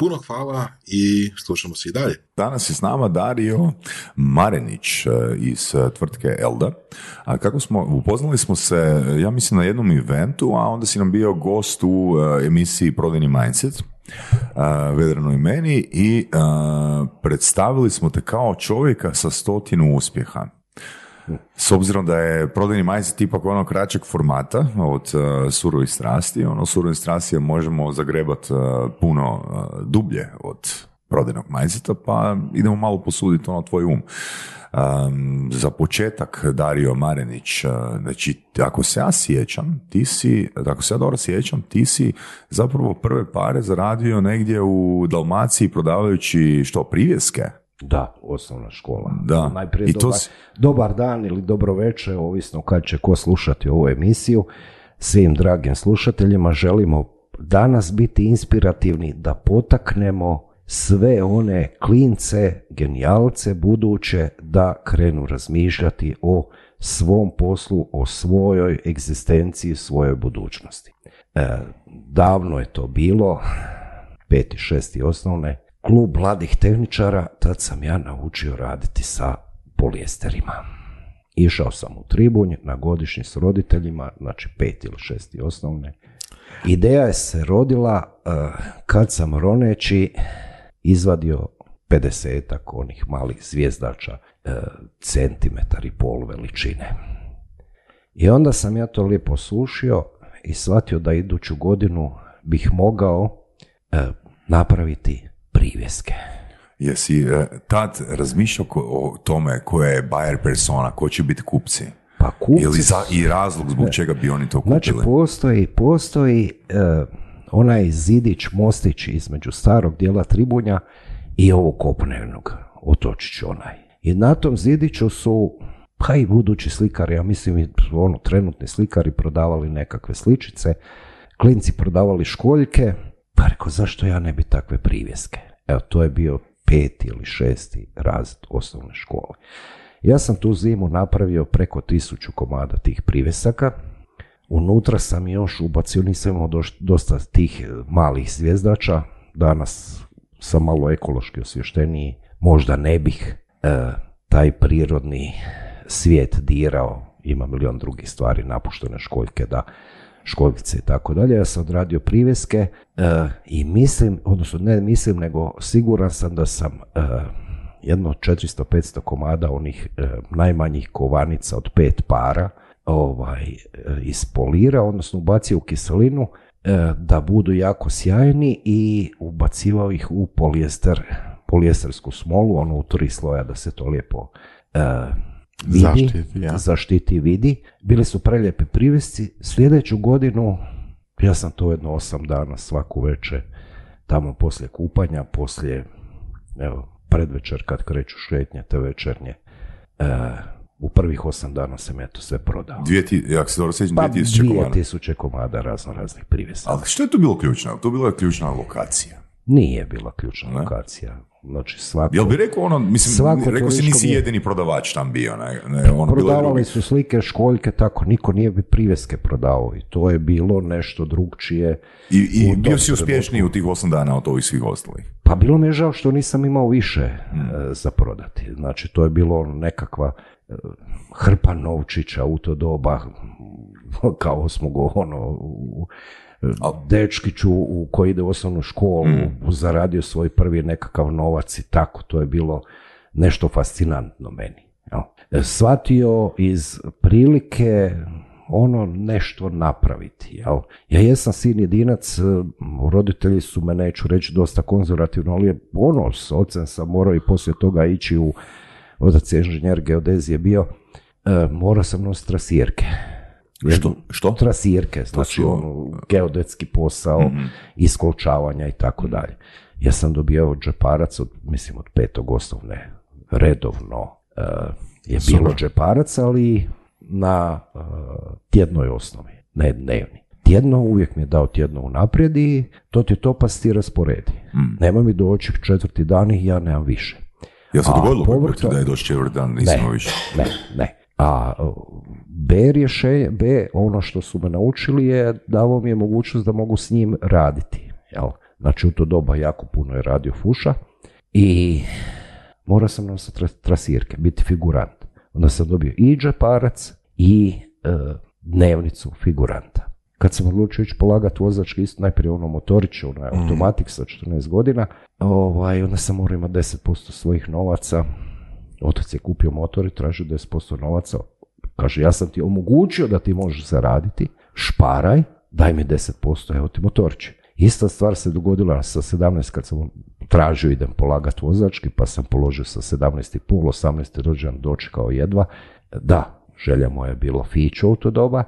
Puno hvala i slušamo se i dalje. Danas je s nama Dario Marenić e, iz e, tvrtke Elda. A kako smo, upoznali smo se, ja mislim, na jednom eventu, a onda si nam bio gost u e, emisiji Prodajni Mindset, Vedrano i meni, i predstavili smo te kao čovjeka sa stotinu uspjeha. S obzirom da je prodajni mindset ipak ono kraćeg formata od uh, surovih strasti, ono surovih strasti možemo zagrebat uh, puno uh, dublje od prodajnog mindseta, pa idemo malo posuditi ono tvoj um. Um, za početak Dario Marenić, znači ako se ja sjećam, ti si, ako se ja dobro sjećam, ti si zapravo prve pare zaradio negdje u Dalmaciji prodavajući što, privjeske? Da, osnovna škola. Da. Najprije I to dobar, s- dobar dan ili dobro večer, ovisno kad će ko slušati ovu emisiju. Svim dragim slušateljima želimo danas biti inspirativni da potaknemo sve one klince, genijalce buduće da krenu razmišljati o svom poslu, o svojoj egzistenciji, svojoj budućnosti. E, davno je to bilo, peti, šesti osnovne, klub mladih tehničara, tad sam ja naučio raditi sa polijesterima. Išao sam u Tribunj na godišnji s roditeljima, znači pet ili šesti osnovne. Ideja je se rodila eh, kad sam roneći izvadio 50 onih malih zvijezdača, eh, centimetar i pol veličine. I onda sam ja to lijepo sušio i shvatio da iduću godinu bih mogao eh, napraviti privjeske. Jesi e, tad razmišljao ko- o tome koja je buyer persona, ko će biti kupci? Pa kupci Ili za, i razlog zbog čega bi oni to kupili? Znači, postoji, postoji e, onaj zidić, mostić između starog dijela Tribunja i ovog kopnenog, otočić onaj. I na tom zidiću su, pa i budući slikari, ja mislim i ono, trenutni slikari prodavali nekakve sličice, klinci prodavali školjke, pa rekao, zašto ja ne bi takve privjeske? Evo, to je bio peti ili šesti razred osnovne škole. Ja sam tu zimu napravio preko tisuću komada tih privjesaka, Unutra sam još ubacio, nisam imao dosta tih e, malih zvijezdača, danas sam malo ekološki osvješteniji, možda ne bih e, taj prirodni svijet dirao, ima milion drugih stvari, napuštene školjke, da, školjkice i tako dalje, ja sam odradio privjeske e, i mislim, odnosno ne mislim, nego siguran sam da sam e, jedno 400-500 komada onih e, najmanjih kovanica od pet para ovaj, e, ispolirao, odnosno ubacio u kiselinu da budu jako sjajni i ubacivao ih u polijester, polijestersku smolu, ono u tri sloja da se to lijepo vidi, Zaštiti, ja. zaštiti vidi. Bili su prelijepi privjesci. Sljedeću godinu, ja sam to jedno osam dana svaku večer, tamo poslije kupanja, poslije, evo, predvečer kad kreću šetnje, te večernje, e, u prvih osam dana sam ja to sve prodao. Dvije ti, ako se dobro sjećam, Pa 2000 komada. 2000 komada razno raznih privjesa. Ali što je tu bilo ključno? To bila je ključna lokacija. Nije bila ključna Ne? lokacija. Znači svako... Jel bi rekao ono, mislim, Svako rekao si nisi jedini prodavač tam bio, ne, ne ono Prodavali su slike, školjke, tako, niko nije bi privjeske prodavao i to je bilo nešto drugčije. I, i bio si uspješniji u tih osam dana od ovih svih ostalih. Pa bilo mi je žao što nisam imao više Hmm. e, za prodati. Znači, to je bilo nekakva e, hrpa novčića u to doba, kao smo go, ono, u- dečkiću u koji ide u osnovnu školu, Hmm. zaradio svoj prvi nekakav novac i tako, to je bilo nešto fascinantno meni. jel. E, Shvatio iz prilike ono nešto napraviti. Jel? Ja jesam sin jedinac, e, roditelji su me, neću reći, dosta konzervativno, ali je ono, s ocem sam morao i poslije toga ići u, otac je inženjer geodezije bio, e, morao sam nositi trasirke. Što? Što? Trasirke, znači ono, geodetski posao, iskolčavanja i tako dalje. Ja sam dobio džeparac od, mislim, od petog osnovne, redovno e, je bilo džeparac, ali na e, tjednoj osnovi, ne dnevni. Tjedno uvijek mi je dao tjedno unaprijed i to ti to pa ti rasporedi. Nema mi doći četvrti dan i ja nemam više. Jel se A dogodilo ti da je došli četvrti dan, nisam više? ne, ne. A B rješenje, B, ono što su me naučili je davo mi je mogućnost da mogu s njim raditi. Jel? Znači u to doba jako puno je radio Fuša i morao sam nositi tra- trasirke, biti figurant. Onda sam dobio i džeparac i e, dnevnicu figuranta. Kad sam odlučio ići polagati vozački isto, najprije ono motoriće, onaj automatik sa 14 godina, ovaj, onda sam morao imati 10% svojih novaca. Otac je kupio motor i tražio 10% novaca. Kaže, ja sam ti omogućio da ti možeš zaraditi, šparaj, daj mi 10%, evo ti motorče. Ista stvar se dogodila sa 17 kad sam tražio idem polagat vozački, pa sam položio sa 17,5, 18. rođen dočekao jedva. Da, želja moja je bilo fiću u to doba,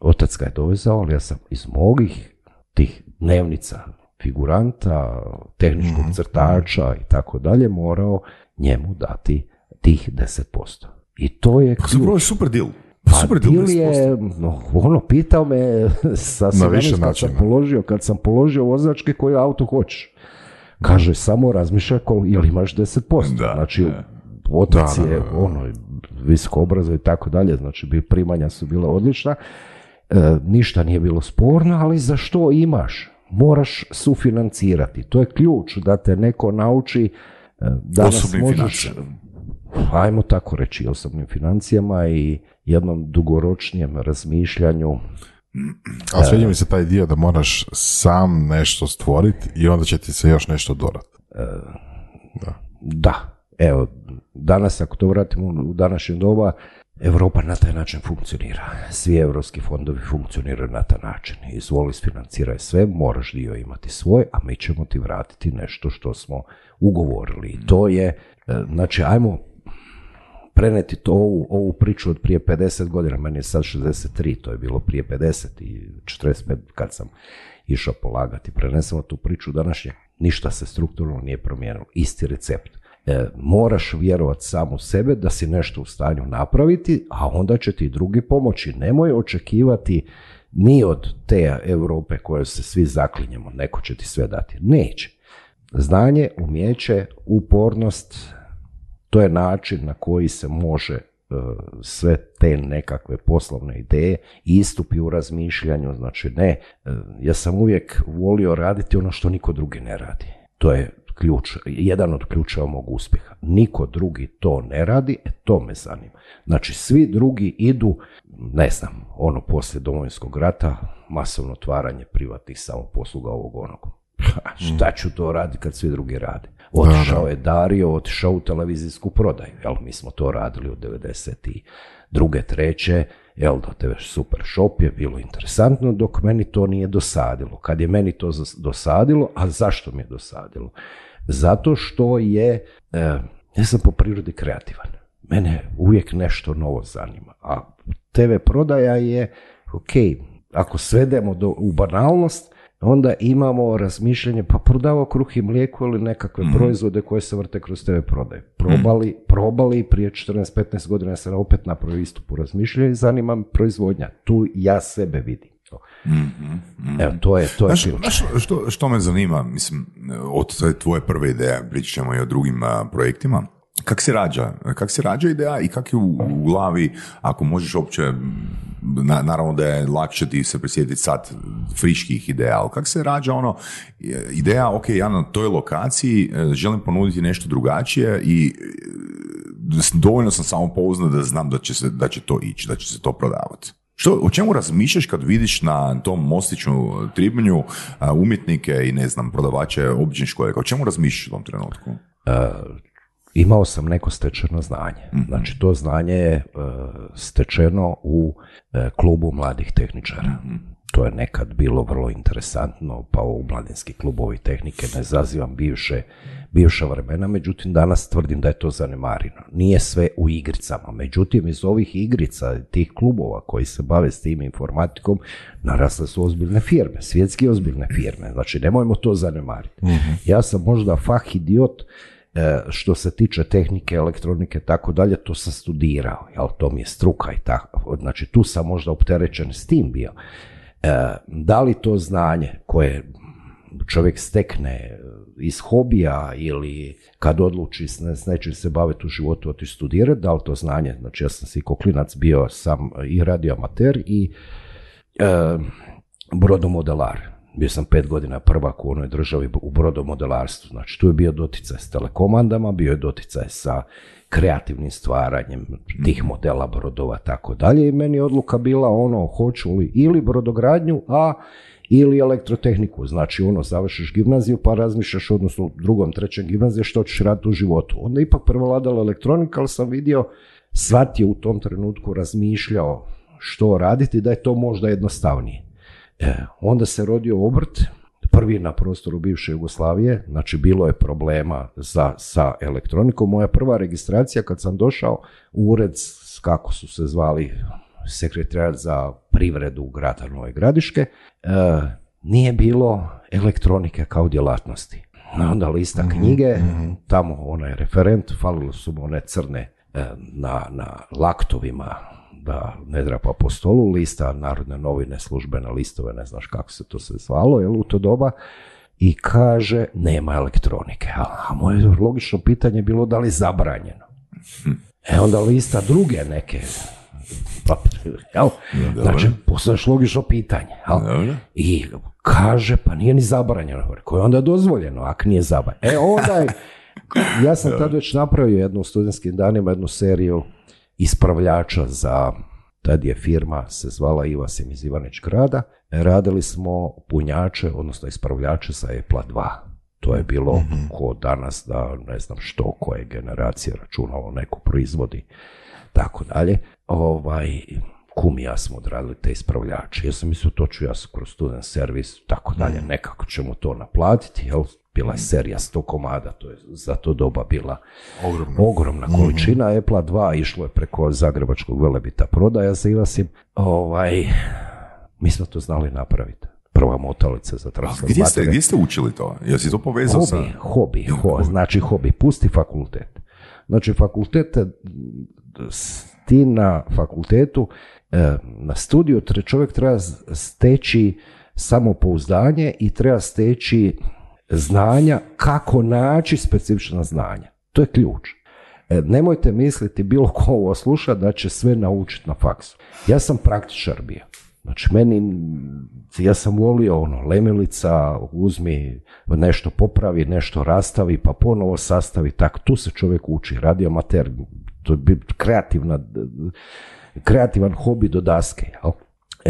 otac ga je dovezao, ali ja sam iz mogih tih dnevnica figuranta, tehničkog crtača i tako dalje morao njemu dati tih 10%. I to je Pa je ključ. super deal. Pa super deal, Bil 10%. je, no, ono, pitao me sa Na više 17 kad sam položio, kad sam položio vozački koji auto hoćeš. Kaže, samo razmišljaj kol, jel imaš 10%. Da, znači, da. otac Da, da, je da, da. ono, visoko obrazov i tako dalje, znači bi primanja su bila odlična. E, ništa nije bilo sporno, ali za što imaš? Moraš sufinancirati. To je ključ da te neko nauči e, danas Osobnim možeš. Ajmo tako reći, osobnim financijama i jednom dugoročnijem razmišljanju. A sviđa mi se taj dio da moraš sam nešto stvoriti i onda će ti se još nešto dodati. Da, evo, danas ako to vratimo u današnje doba, Europa na taj način funkcionira. Svi europski fondovi funkcioniraju na taj način. Izvoli, financiraj sve, moraš dio imati svoj, a mi ćemo ti vratiti nešto što smo ugovorili. To je, e, znači, ajmo preneti to ovu, ovu priču od prije 50 godina, meni je sad 63, to je bilo prije 50 i 45 kad sam išao polagati. Prenesemo tu priču današnje, ništa se strukturno nije promijenilo, isti recept. E, moraš vjerovati sam u sebe da si nešto u stanju napraviti, a onda će ti drugi pomoći. Nemoj očekivati ni od te Europe koje se svi zaklinjemo, neko će ti sve dati. Neće. Znanje, umjeće, upornost, to je način na koji se može e, sve te nekakve poslovne ideje, istupi u razmišljanju, znači ne, e, ja sam uvijek volio raditi ono što niko drugi ne radi. To je ključ, jedan od ključeva mog uspjeha. Niko drugi to ne radi, e to me zanima. Znači svi drugi idu, ne znam, ono poslije domovinskog rata, masovno otvaranje privatnih samoposluga ovog onog. Šta ću to raditi kad svi drugi rade? Otišao je Dario, otišao u televizijsku prodaju. Jel, mi smo to radili od 92. treće, jel, da TV Super Shop je bilo interesantno, dok meni to nije dosadilo. Kad je meni to dosadilo, a zašto mi je dosadilo? Zato što je, e, ja sam po prirodi kreativan. Mene uvijek nešto novo zanima. A TV prodaja je, ok, ako svedemo do, u banalnost, onda imamo razmišljanje, pa prodavao kruh i mlijeko ili nekakve proizvode koje se vrte kroz TV prodaju. Probali, probali, prije 14-15 godina sam opet napravio istup u razmišljanju i zanima me proizvodnja. Tu ja sebe vidim. Evo, to je, to je Znaš, ključ. znaš što, što me zanima, mislim, od te tvoje prve ideje, pričat ćemo i o drugim a, projektima, kak se rađa? Kak se rađa ideja i kak je u, u glavi, ako možeš uopće, na- naravno da je lakše ti se prisjetiti sad friških ideja, ali kak se rađa ono, e, ideja, ok, ja na toj lokaciji e, želim ponuditi nešto drugačije i e, dovoljno sam samo pouznan da znam da će, se, da će to ići, da će se to prodavati. Što, o čemu razmišljaš kad vidiš na tom mostiću tribunju a, umjetnike i ne znam, prodavače običnih? O čemu razmišljaš u tom trenutku? Imao sam neko stečeno znanje. Znači, to znanje je e, stečeno u e, klubu mladih tehničara. To je nekad bilo vrlo interesantno, pa u mladinski klubovi tehnike ne zazivam bivše, bivša vremena, međutim danas tvrdim da je to zanemarino. Nije sve u igricama, međutim iz ovih igrica, tih klubova koji se bave s tim informatikom, narasle su ozbiljne firme, svjetski ozbiljne firme, znači nemojmo to zanemariti. Ja sam možda fah idiot što se tiče tehnike, elektronike, tako dalje, to sam studirao, jel, to mi je struka i tako, znači tu sam možda opterećen s tim bio. E, da li to znanje koje čovjek stekne iz hobija ili kad odluči s, ne, s nečim se baviti u životu otići studirati, da li to znanje, znači ja sam si ko klinac bio sam i radio amater i e, brodomodelar. Bio sam pet godina prvak u onoj državi u brodomodelarstvu. Znači tu je bio doticaj s telekomandama, bio je doticaj sa kreativnim stvaranjem tih modela brodova tako dalje i meni je odluka bila ono hoću li ili brodogradnju, a ili elektrotehniku. Znači ono završiš gimnaziju pa razmišljaš odnosno u drugom, trećem gimnaziju što ćeš raditi u životu. Onda ipak prevladala elektronika, ali sam vidio, shvatio u tom trenutku razmišljao što raditi, da je to možda jednostavnije. E, onda se rodio obrt, prvi na prostoru bivše Jugoslavije, znači bilo je problema za, sa elektronikom. Moja prva registracija kad sam došao u ured, kako su se zvali, sekretarijat za privredu grada Nove Gradiške, e, nije bilo elektronike kao djelatnosti. Onda lista Mhm, knjige, tamo onaj referent, falilo su mu one crne e, na, na laktovima da ne drapa po stolu, lista narodne novine, službene listove, ne znaš kako se to sve zvalo, jel, u to doba, i kaže, nema elektronike. A, a moje logično pitanje je bilo da li je zabranjeno. E onda lista druge neke, pa, jel? Znači, postavljaš logično pitanje, jel? I kaže, pa nije ni zabranjeno. Koje je onda dozvoljeno, ako nije zabranjeno. E onda je, ja sam tad već napravio jednu u studentskim danima, jednu seriju ispravljača za, tad je firma se zvala Ivasim iz Ivanić grada. Radili smo punjače, odnosno ispravljače za Epla 2. To je bilo ko danas da ne znam što, koje generacije računalo neko proizvodi, tako dalje. Ovaj, kum i ja smo odradili te ispravljače. Ja sam mislio to ću ja kroz student servis, tako dalje, nekako ćemo to naplatiti, jel? Bila je serija 100 komada, to je za to doba bila Ogromno. ogromna količina. Apple 2 išlo je preko Zagrebačkog velebita prodaja za Ivasim. Ovaj, mi smo to znali napraviti. Prva motalica za Gdje ste, gdje ste učili to? Jesi to povezao sa... Hobi, hobi, ho, znači hobi, pusti fakultet. Znači fakultet, eh, ti na fakultetu, eh, na studiju čovjek treba steći samopouzdanje i treba steći znanja kako naći specifična znanja. To je ključ. E, Nemojte misliti bilo ko ovo sluša da će sve naučiti na faksu. Ja sam praktičar bio. Znači, meni, ja sam volio ono, lemilica, uzmi, nešto popravi, nešto rastavi, pa ponovo sastavi, tak, tu se čovjek uči, radi amater, to je kreativna, kreativan hobi do daske, jel?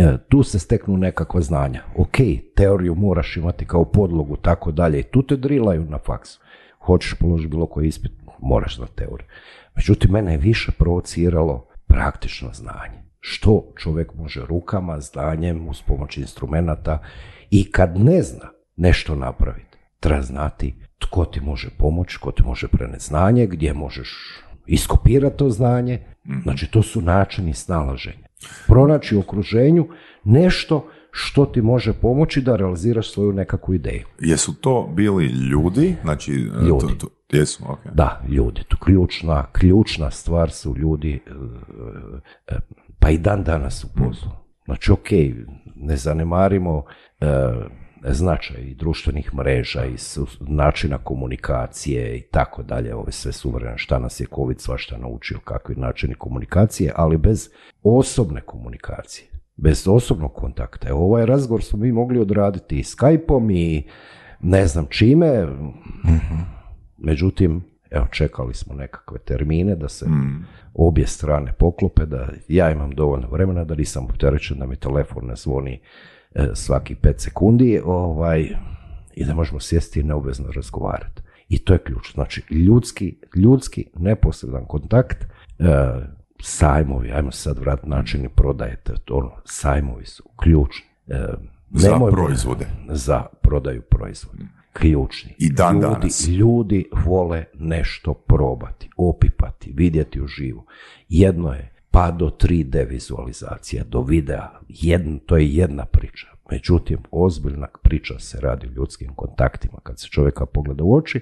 E, tu se steknu nekakva znanja. Ok, teoriju moraš imati kao podlogu, tako dalje, i tu te drilaju na faksu. Hoćeš položiti bilo koji ispit, moraš na teoriju. Međutim, mene je više provociralo praktično znanje. Što čovjek može rukama, znanjem, uz pomoć instrumenata i kad ne zna nešto napraviti, treba znati tko ti može pomoći, tko ti može preneti znanje, gdje možeš iskopirati to znanje. Znači, to su načini snalaženja. Pronaći u okruženju nešto što ti može pomoći da realiziraš svoju nekakvu ideju. Jesu to bili ljudi? Znači, e, Ljudi. To, to, jesu, ok. Da, ljudi, to ključna, ključna stvar su ljudi, e, e, pa i dan danas u poslu. Znači, ok, ne zanemarimo značaj i društvenih mreža i načina komunikacije i tako dalje, ove sve suvremene, šta nas je COVID svašta naučio, kakvi načini komunikacije, ali bez osobne komunikacije, bez osobnog kontakta. Evo, Ovaj razgovor smo mi mogli odraditi i Skype-om i ne znam čime, Međutim, evo, čekali smo nekakve termine da se obje strane poklope, da ja imam dovoljno vremena, da nisam opterećen, da mi telefon ne zvoni svaki pet sekundi ovaj, i da možemo sjesti i neobvezno razgovarati. I to je ključ. Znači, ljudski, ljudski neposredan kontakt, e, sajmovi, ajmo sad vrat načini prodajete, to ono, sajmovi su ključni. E, Za proizvode. Za prodaju proizvoda. Ključni. I dan ljudi, danas. Ljudi vole nešto probati, opipati, vidjeti uživo. Jedno je pa do 3D vizualizacija, do videa. Jedno, to je jedna priča. Međutim, ozbiljna priča se radi o ljudskim kontaktima. Kad se čovjeka pogleda u oči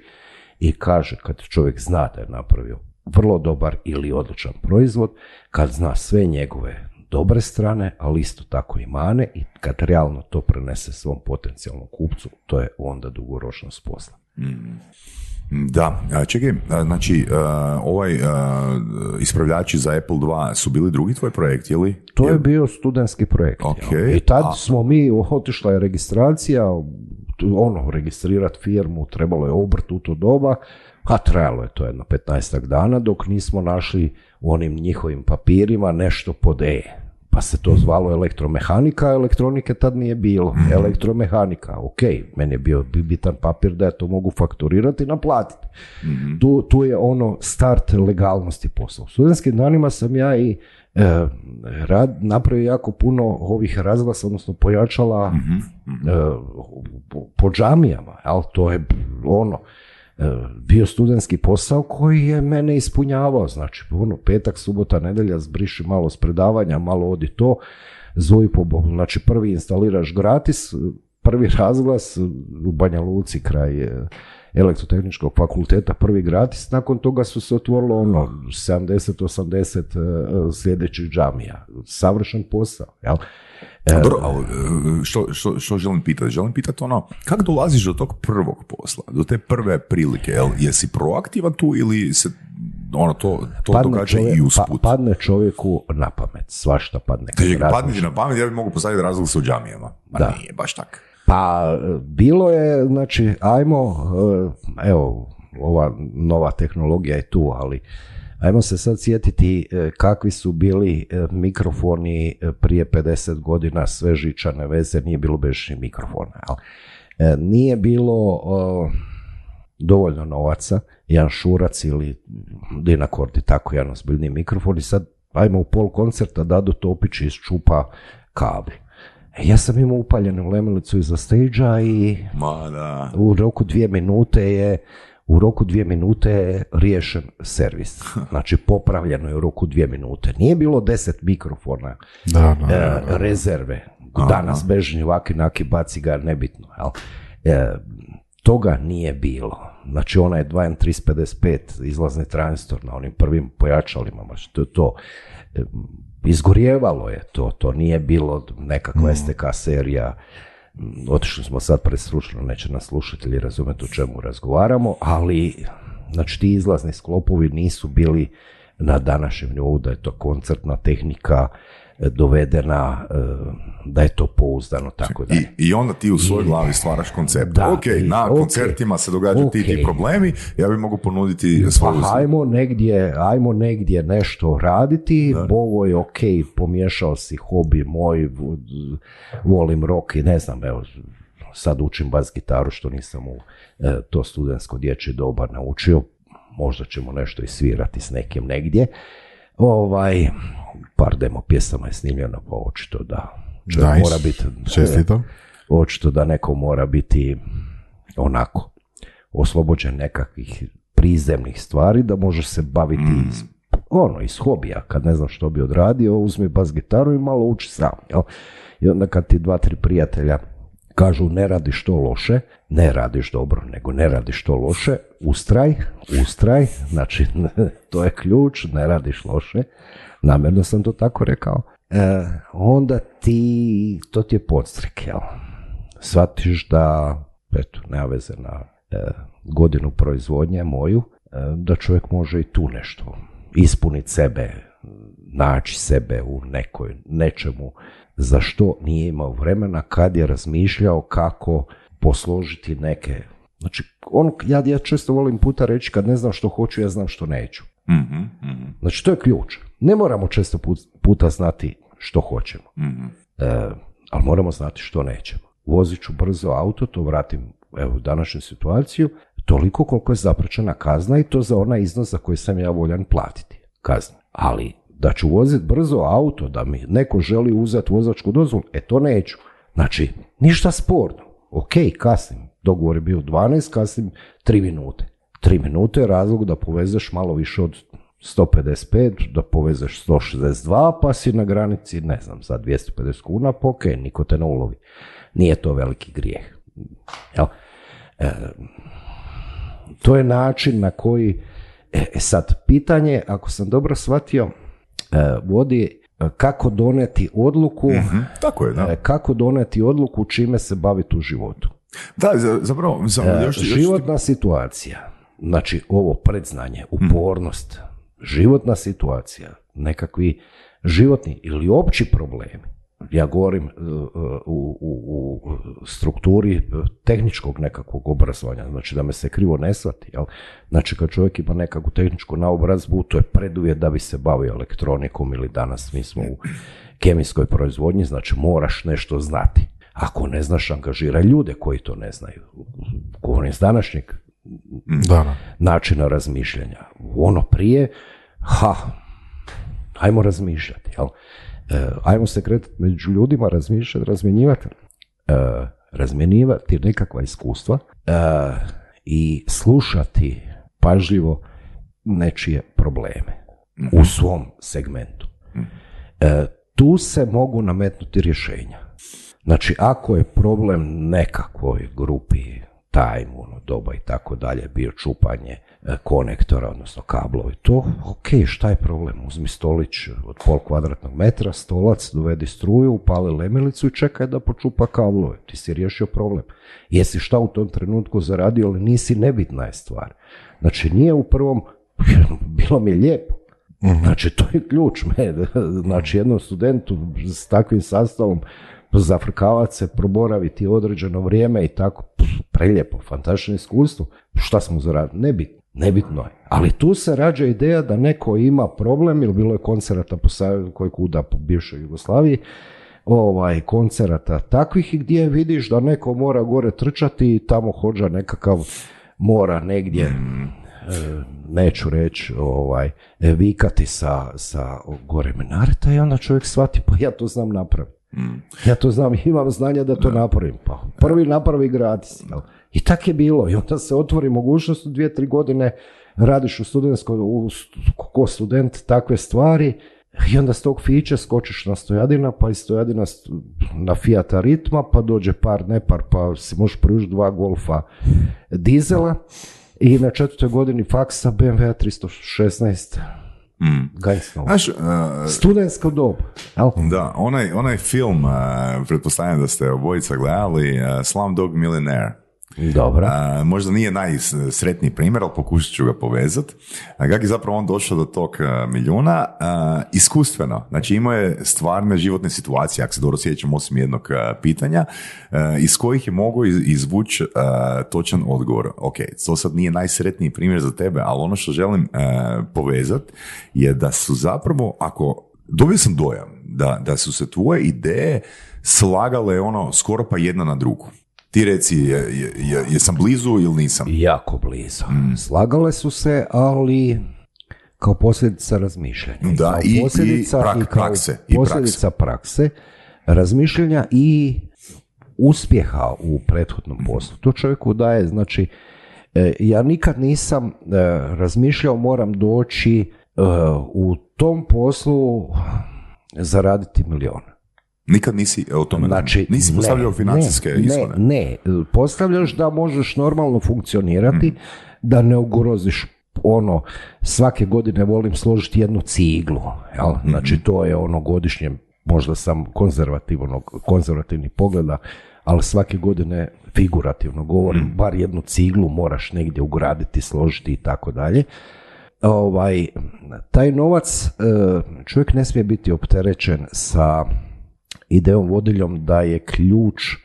i kaže kad čovjek zna da je napravio vrlo dobar ili odličan proizvod, kad zna sve njegove dobre strane, ali isto tako i mane i kad realno to prenese svom potencijalnom kupcu, to je onda dugoročnost posla. Da, čekaj, znači ovaj ispravljači za Apple 2 su bili drugi tvoj projekt, ili? To je bio studentski projekt. Ok, jel? I tad a- smo mi, otišla je registracija, ono, registrirati firmu, trebalo je obrt u to doba, a trajalo je to jedno 15 dana dok nismo našli u onim njihovim papirima nešto pod E. Pa se to zvalo elektromehanika, elektronike tad nije bilo. Elektromehanika, ok, meni je bio bi- bitan papir da ja to mogu fakturirati i naplatiti. Tu, tu je ono start legalnosti posla. U studentskim danima sam ja i e, rad, napravio jako puno ovih razglasa, odnosno pojačala e, po, po džamijama, ali to je ono, bio studentski posao koji je mene ispunjavao, znači ono, petak, subota, nedelja, zbriši malo s predavanja, malo odi to, zovi po, znači prvi instaliraš gratis, prvi razglas u Banja Luci kraj e, elektrotehničkog fakulteta, prvi gratis, nakon toga su se otvorilo ono 70-80 e, sljedećih džamija. Savršen posao, jel? A Dobro, ali e, što, što, što želim pitati? Želim pitati ono, kako dolaziš do tog prvog posla, do te prve prilike? Jel, jesi proaktivan tu ili se ono, to, to događa čovjek- i pa- usput? padne čovjeku na pamet, svašta padne. razmišlja. padne ti na pamet, ja bi mogu postaviti razlog sa u džamijama. Ma Da. nije baš tak. Pa e, bilo je, znači, ajmo, e, evo, ova nova tehnologija je tu, ali ajmo se sad sjetiti e, kakvi su bili e, mikrofoni e, prije 50 godina, sve žičane veze, nije bilo bežičnih mikrofona. Nije bilo dovoljno novaca, jedan šurac ili dinakord i tako jedan ozbiljni mikrofon i sad ajmo u pol koncerta Dado Topić iščupa kabel. E, ja sam imao upaljenu lemilicu iza stage i Ma da. u roku dvije minute je u roku dvije minute je riješen servis. Znači popravljeno je u roku dvije minute. Nije bilo deset mikrofona Da, da, e, da, da. rezerve. Danas bežni ovaki naki baci ga nebitno. Jel? E, toga nije bilo. Znači onaj 2M355 izlazni tranzistor na onim prvim pojačalima, ma što je to e, izgorjevalo je to, to nije bilo nekakva STK serija, Mm, otišli smo sad prestručno, neće nas slušatelji razumjeti o čemu razgovaramo, ali znači ti izlazni sklopovi nisu bili na današnjem nivou, da je to koncertna tehnika dovedena, e, da je to pouzdano, tako da. I, I onda ti u svojoj glavi stvaraš koncept. Da, ok, i- na ok. koncertima se događaju ti, ti Ok. problemi, ja bi mogu ponuditi svoju... Pa ajmo negdje, ajmo negdje nešto raditi, ovo je ok, pomiješao si hobi moj, volim rock i ne znam, evo, sad učim bas gitaru što nisam u e, to studentsko dječje doba naučio, možda ćemo nešto i svirati s nekim negdje. Ovaj, par demo pjesama je snimljeno, pa očito da čovjek Nice. mora biti Čestitam. očito da neko mora biti onako oslobođen nekakvih prizemnih stvari da može se baviti iz, ono, iz hobija. Kad ne znam što bi odradio, uzmi bas gitaru i malo uči sam. Jel? I onda kad ti dva, tri prijatelja kažu ne radiš to loše, ne radiš dobro, nego ne radiš to loše, ustraj, ustraj, znači to je ključ, ne radiš loše, namjerno sam to tako rekao, e, onda ti, to ti je podstrek, jel? Shvatiš da, eto, nema veze na e, godinu proizvodnje moju, e, da čovjek može i tu nešto ispuniti sebe, naći sebe u nekoj, nečemu za što nije imao vremena kad je razmišljao kako posložiti neke Znači, on, ja, ja često volim puta reći kad ne znam što hoću, ja znam što neću. Mhm, mhm, Znači, to je ključ. Ne moramo često put- puta znati što hoćemo, mhm. e, ali moramo znati što nećemo. Vozit ću brzo auto, to vratim evo, u današnju situaciju, toliko koliko je zapraćena kazna i to za onaj iznos za koji sam ja voljan platiti kaznu. Ali da ću voziti brzo auto, da mi neko želi uzeti vozačku dozvolu, e to neću. Znači, ništa sporno. Ok, kasnim. Dogovor je bio 12, kasnim 3 minute. 3 minute je razlog da povezeš malo više od 155, da povezeš 162, pa si na granici, ne znam, za 250 kuna, pa ok, niko te ne ulovi. Nije to veliki grijeh. Jel? E, To je način na koji, e, e sad, pitanje, ako sam dobro shvatio, e, vodi e, kako doneti odluku, Tako je, da. e, kako doneti odluku čime se baviti u životu. Da, za- zapravo, E, još, još životna situacija, znači ovo predznanje, upornost, životna situacija, nekakvi životni ili opći problemi. Ja govorim e, e, u, u, u strukturi e, tehničkog nekakvog obrazovanja, znači da me se krivo ne shvati. Jel? Znači kad čovjek ima nekakvu tehničku naobrazbu, to je preduvjet da bi se bavio elektronikom ili danas mi smo u kemijskoj proizvodnji, znači moraš nešto znati. Ako ne znaš, angažiraj ljude koji to ne znaju. Govorim s današnjeg Da, da. načina razmišljanja. Ono prije, ha, ajmo razmišljati, jel? E, ajmo se kretati među ljudima, razmišljati, razmjenjivati, e, razmjenjivati nekakva iskustva e, i slušati pažljivo nečije probleme u svom segmentu. E, tu se mogu nametnuti rješenja. Znači, ako je problem nekakvoj grupi, time, ono, doba i tako dalje, bio čupanje e, konektora, odnosno kablovi, to, ok, šta je problem? Uzmi stolić od pol kvadratnog metra, stolac, dovedi struju, upali lemilicu i čekaj da počupa kablove. Ti si riješio problem. Jesi šta u tom trenutku zaradio, ali nisi nebitna je stvar. Znači, nije u prvom, bilo mi je lijepo, Znači, to je ključ. Me, znači, jednom studentu s takvim sastavom zafrkavati se, proboraviti određeno vrijeme i tako, pff, preljepo, fantastično iskustvo. Šta smo zaradili? Nebitno. Nebitno je. Ali tu se rađa ideja da neko ima problem, ili bilo je koncerata po Savezu koji kuda po bivšoj Jugoslaviji, ovaj, koncerata takvih gdje vidiš da neko mora gore trčati i tamo hođa nekakav mora negdje e, neću reći ovaj, vikati sa, sa gore menareta i onda čovjek shvati pa ja to znam napraviti. Ja to znam, imam znanja da to napravim. Pa prvi napravi gratis. I tak je bilo. I onda se otvori mogućnost u dvije, tri godine radiš u studentskoj, u, ko student takve stvari i onda s tog fića skočiš na stojadina, pa iz stojadina st- na Fiata Ritma, pa dođe par, ne par, pa si možeš priužiti dva Golfa dizela i na četvrtoj godini faksa BMW 316 Mm. Gajsnova. Znaš, uh, Studentsko dob. da, onaj, onaj film, uh, pretpostavljam da ste obojica gledali, uh, Slumdog Millionaire. Dobro. Možda nije najsretniji primjer, ali pokušat ću ga povezati. Kako je zapravo on došao do tog milijuna? A, iskustveno. Znači imao je stvarne životne situacije, ako se dobro sjećam, osim jednog pitanja, a, iz kojih je mogao iz- izvući točan odgovor. Ok, to sad nije najsretniji primjer za tebe, ali ono što želim povezati je da su zapravo, ako dobio sam dojam da, da su se tvoje ideje slagale ono skoro pa jedna na drugu. Ti reci, je, je, je- jesam blizu ili nisam? Jako blizu. Slagale su se, ali kao posljedica razmišljanja. Da, kao i- i posljedica, prak- kao prakse, i posljedica prakse, razmišljanja i uspjeha u prethodnom poslu. To čovjeku daje, znači, e, ja nikad nisam e, razmišljao moram doći e, u tom poslu zaraditi milion. Nikad nisi o tome, Znači, nisi ne, postavljao financijske ne. Ne, ne, postavljaš da možeš normalno funkcionirati, da ne ugroziš ono, svake godine volim složiti jednu ciglu, jel? Znači, to je ono godišnje, možda sam konzervativnog, konzervativni pogleda, ali svake godine figurativno govorim, bar jednu ciglu moraš negdje ugraditi, složiti i tako dalje. Ovaj, taj novac, e, čovjek ne smije biti opterećen sa idejom vodiljom da je ključ e,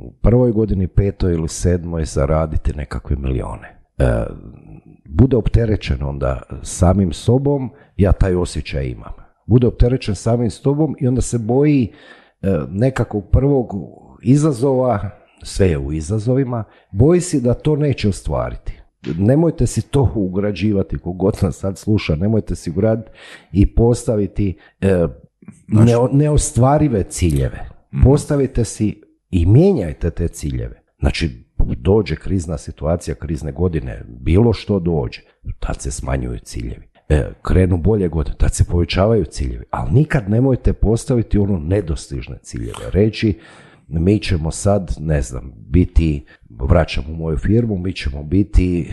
u prvoj godini, petoj ili sedmoj zaraditi nekakve milione. E, bude opterećen onda samim sobom, ja taj osjećaj imam. Bude opterećen samim sobom i onda se boji e, nekakvog prvog izazova, sve je u izazovima, boji se da to neće ostvariti. Nemojte si to ugrađivati, kogod nas sad sluša, nemojte si ugraditi i postaviti e, neo- neostvarive ciljeve. Postavite si i mijenjajte te ciljeve. Znači, dođe krizna situacija, krizne godine, bilo što dođe, tad se smanjuju ciljevi. E, krenu bolje godine, tad se povećavaju ciljevi, ali nikad nemojte postaviti ono nedostižne ciljeve. Reći, mi ćemo sad, ne znam, biti, vraćam u moju firmu, mi ćemo biti,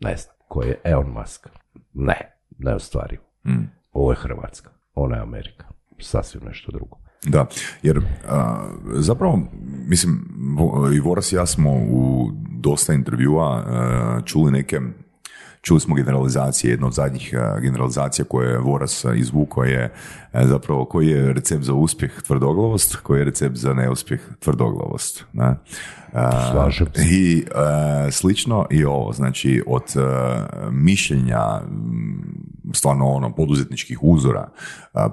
ne znam, ko je Elon Musk. Ne, ne ostvarivo. Ovo je Hrvatska, ona je Amerika, sasvim nešto drugo. Da, jer a, zapravo, mislim, i Voras i ja smo u dosta intervjua a, čuli neke Čuli smo generalizacije, jedna od zadnjih a, generalizacija koje je Voras izvukao je a, zapravo koji je recept za uspjeh tvrdoglavost, koji je recept za neuspjeh tvrdoglavost. Ne? A, Slažem se. I a, slično i ovo, znači od a, mišljenja stvarno ono poduzetničkih uzora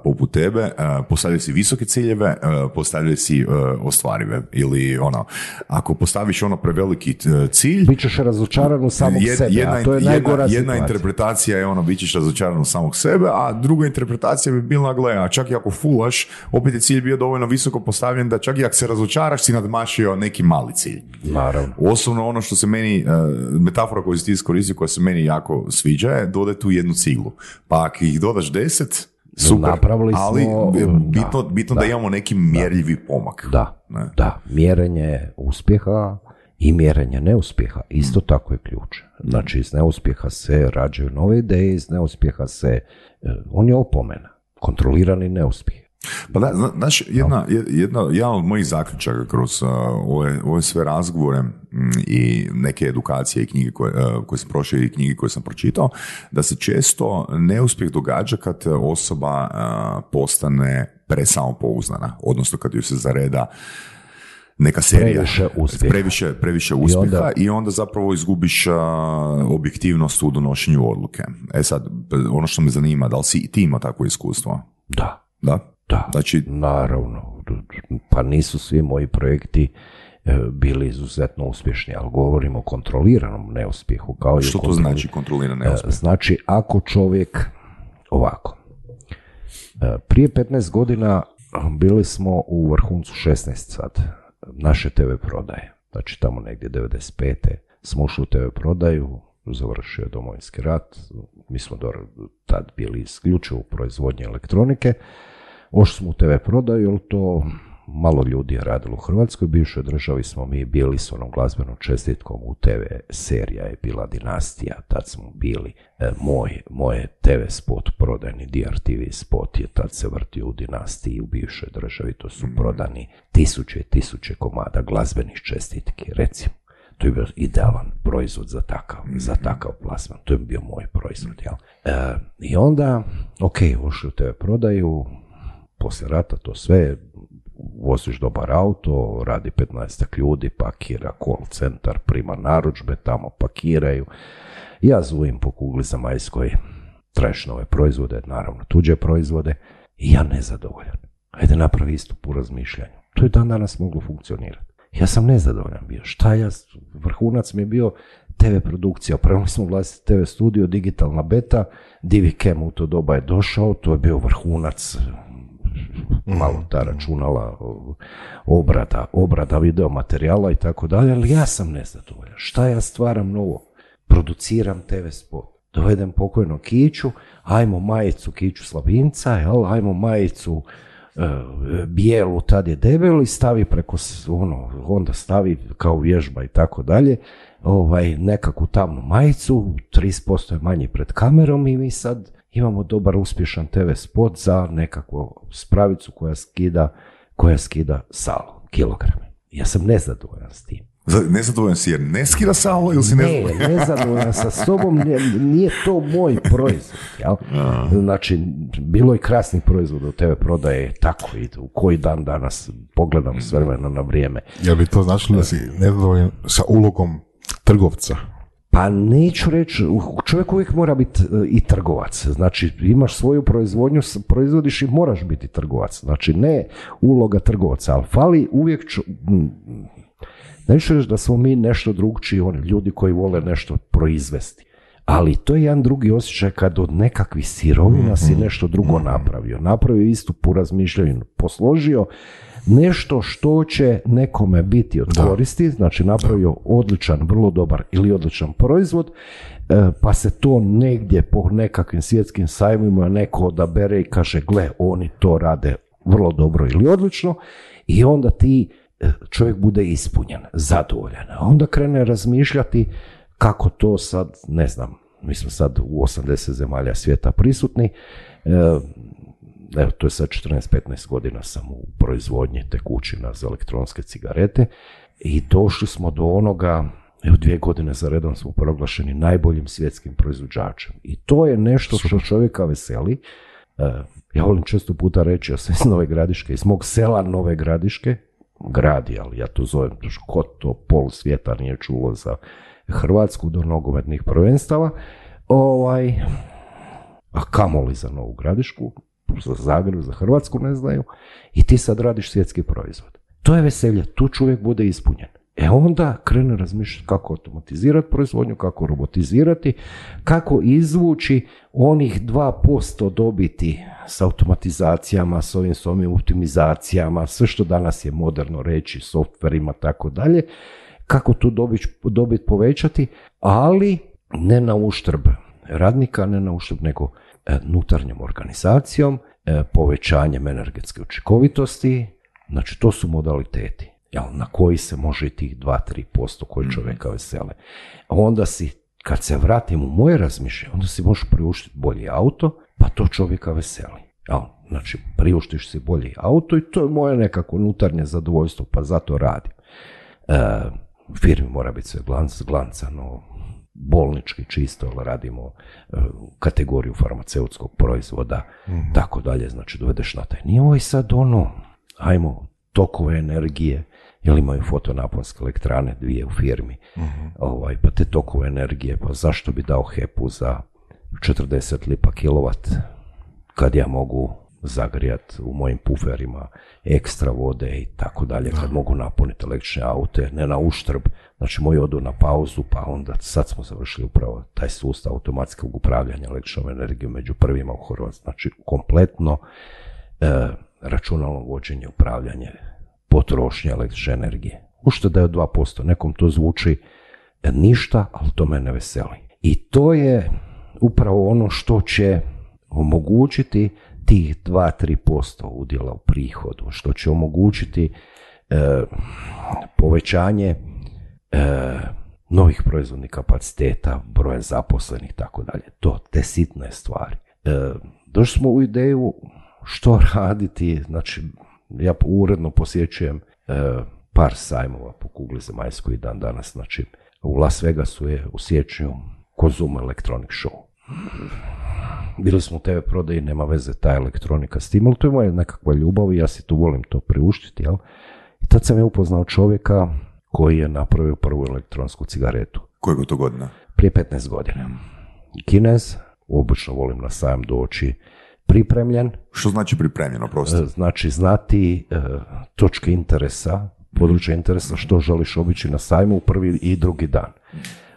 poput tebe, postavljaju si visoke ciljeve, postavljaju si a, ostvarive ili ono, ako postaviš ono preveliki t- cilj, Bićeš razočaran u samog Jed- sebe, a to je jedna, najgora jedna interpretacija je ono, bit ćeš razočaran u samog sebe, a druga interpretacija bi bila, gle, a čak i ako fulaš, opet je cilj bio dovoljno visoko postavljen da čak i ako se razočaraš si nadmašio neki mali cilj. Naravno. Osobno ono što se meni, e, metafora koju si ti iskoristio, koja se meni jako sviđa je dodaj tu jednu ciglu. Pa ako ih dodaš deset, super, Napravili smo- ali e, bitno, da, bitno da, da. imamo neki mjerljivi pomak. Da, Ne. da, mjerenje uspjeha i mjerenje neuspjeha isto tako je ključ. Znači, iz neuspjeha se rađaju nove ideje, iz neuspjeha se, e, on je opomena, kontrolirani neuspjeh. Pa da, zna- znaš, jedna, jedna, jedan od mojih zaključaka kroz uh, ove, ove sve razgovore mm, i neke edukacije i knjige koje, uh, koje sam prošao i knjige koje sam pročitao, da se često neuspjeh događa kad osoba uh, postane presamopouzdana, odnosno kad joj se zareda neka serija. Previše uspjeha. Previše, previše uspjeha onda- i onda zapravo izgubiš a, objektivnost u donošenju odluke. E sad, ono što me zanima, da li si i ti imao takvo iskustvo? Da, Da? Da, Znači, naravno. Pa nisu svi moji projekti e, bili izuzetno uspješni, ali govorimo o kontroliranom neuspjehu. Kao Što to znači kontrolirani neuspjeh? E, Znači, ako čovjek, ovako, e, prije 15 godina bili smo u vrhuncu 16 sad naše TV prodaje. Znači, tamo negdje 95. smo ušli u TV prodaju, završio je domovinski rat, mi smo do, tad bili isključivo u proizvodnji elektronike, Ošli smo u TV prodaju, jer to malo ljudi je radilo u Hrvatskoj, bivšoj državi smo mi bili s onom glazbenom čestitkom u TV serija je bila Dinastija, tad smo bili, e, moj, moje TV spot, prodajni DRTV spot je tad se vrtio u Dinastiji u bivšoj državi, to su prodani tisuće i tisuće komada glazbenih čestitki, recimo. To je bio idealan proizvod za takav, za takav plasman. To je bio moj proizvod, jel? E, I onda, ok, ušli u TV prodaju, poslije rata to sve, voziš dobar auto, radi 15 ljudi, pakira call centar, prima narudžbe, tamo pakiraju. Ja zujim po kugli zemaljskoj, tražiš nove proizvode, naravno tuđe proizvode, i ja nezadovoljan. Ajde napravi istup u razmišljanju. To je dan danas moglo funkcionirati. Ja sam nezadovoljan bio. Šta ja, vrhunac mi je bio TV produkcija, opremili smo vlastiti TV studio, digitalna beta, Divicam u to doba je došao, to je bio vrhunac, malo ta računala, obrada, obrada video materijala i tako dalje, ali ja sam nezadovoljan. Šta ja stvaram novo? Produciram TV spot. Dovedem pokojnog Kiću, ajmo majicu Kiću Slavinca, jel, ajmo majicu e, bijelu, tad je debel i stavi preko, ono, onda stavi kao vježba i tako dalje, ovaj, nekakvu tamnu majicu, 30% je manji pred kamerom i mi sad imamo dobar uspješan TV spot za nekakvu spravicu koja skida, koja skida salo, kilograme. Ja sam nezadovoljan s tim. Za- Nezadovoljan si jer ne skida salo ili si Ne, nezadovoljan? nezadovoljan sa sobom, nije to moj proizvod. Jel? Znači, bilo je krasnih proizvoda u TV prodaje, tako i u koji dan danas pogledam s vremena na vrijeme. Jel bi to značilo da si nezadovoljan sa ulogom trgovca? Pa neću reći, čovjek uvijek mora biti e, i trgovac. Znači, imaš svoju proizvodnju, proizvodiš i moraš biti trgovac. Znači, ne uloga trgovca, ali fali uvijek... M, neću reći da smo mi nešto drugčiji, oni ljudi koji vole nešto proizvesti. Ali to je jedan drugi osjećaj kad od nekakvih sirovina si nešto drugo napravio. Napravio istup u razmišljanju, posložio nešto što će nekome biti od koristi, znači napravio odličan, vrlo dobar ili odličan proizvod, e, pa se to negdje po nekakvim svjetskim sajmovima neko odabere i kaže, gle, oni to rade vrlo dobro ili odlično. I onda ti e, čovjek bude ispunjen, zadovoljan. Onda krene razmišljati kako to sad, ne znam, mi smo sad u 80 zemalja svijeta prisutni, e, evo, to je sad 14-15 godina sam u proizvodnji tekućina za elektronske cigarete i došli smo do onoga, evo dvije godine za redom smo proglašeni najboljim svjetskim proizvođačem. I to je nešto što čovjeka veseli. E, ja volim često puta reći, ja sam iz Nove Gradiške, iz mog sela Nove Gradiške, gradi, ali ja to zovem, ko to pol svijeta nije čulo za Hrvatsku do nogometnih prvenstava, ovaj, a kamoli za Novu Gradišku, za Zagreb, za Hrvatsku ne znaju, i ti sad radiš svjetski proizvod. To je veselje, tu čovjek bude ispunjen. E onda krene razmišljati kako automatizirati proizvodnju, kako robotizirati, kako izvući onih 2% dobiti s automatizacijama, s ovim, s optimizacijama, sve što danas je moderno reći, softverima, tako dalje, kako tu dobit, dobit povećati, ali ne na uštrb radnika, ne na uštrb nego e, nutarnjom organizacijom, e, povećanjem energetske učinkovitosti, znači to su modaliteti jel, na koji se može i tih 2-3% koji mhm. čovjeka vesele. Onda si, kad se vratim u moje razmišljanje, onda si možeš priuštiti bolji auto, pa to čovjeka veseli. Jel, znači, priuštiš si bolji auto i to je moje nekako unutarnje zadovoljstvo, pa zato radim. E, firmi mora biti sve glanc, glancano, bolnički čisto, ali radimo e, kategoriju farmaceutskog proizvoda, mm tako dalje, znači dovedeš na taj nivo i sad ono, ajmo, tokove energije, jer imaju fotonaponske elektrane dvije u firmi, mhm. ovaj, pa te tokove energije, pa zašto bi dao HEP-u za 40 lipa kilovat, kad ja mogu zagrijat u mojim puferima ekstra vode i tako dalje, kad mogu napuniti električne aute, ne na uštrb, znači moji odu na pauzu, pa onda sad smo završili upravo taj sustav automatskog upravljanja električnom energijom među prvima u Hrvatskoj, znači kompletno e, računalno vođenje, upravljanje potrošnje električne energije. Ušteda je od 2%, nekom to zvuči ništa, ali to mene veseli. I to je upravo ono što će omogućiti tih 2-3% udjela u prihodu, što će omogućiti e, povećanje e, novih proizvodnih kapaciteta, broja zaposlenih, tako dalje. To, te sitne stvari. E, došli smo u ideju što raditi, znači ja uredno posjećujem e, par sajmova po kugli zemaljskoj dan danas, znači u Las Vegasu je u siječnju Consumer Electronic Show. Bili smo u TV prodaji, nema veze ta elektronika s tim, ali to je moja nekakva ljubav i ja si tu volim to priuštiti, jel? I tad sam je upoznao čovjeka koji je napravio prvu elektronsku cigaretu. Kojeg to godina? Prije 15 godina. Kinez, obično volim na sajam doći, pripremljen. Što znači pripremljeno, prosto? Znači znati e, točke interesa, područje interesa, što želiš obići na sajmu u prvi i drugi dan.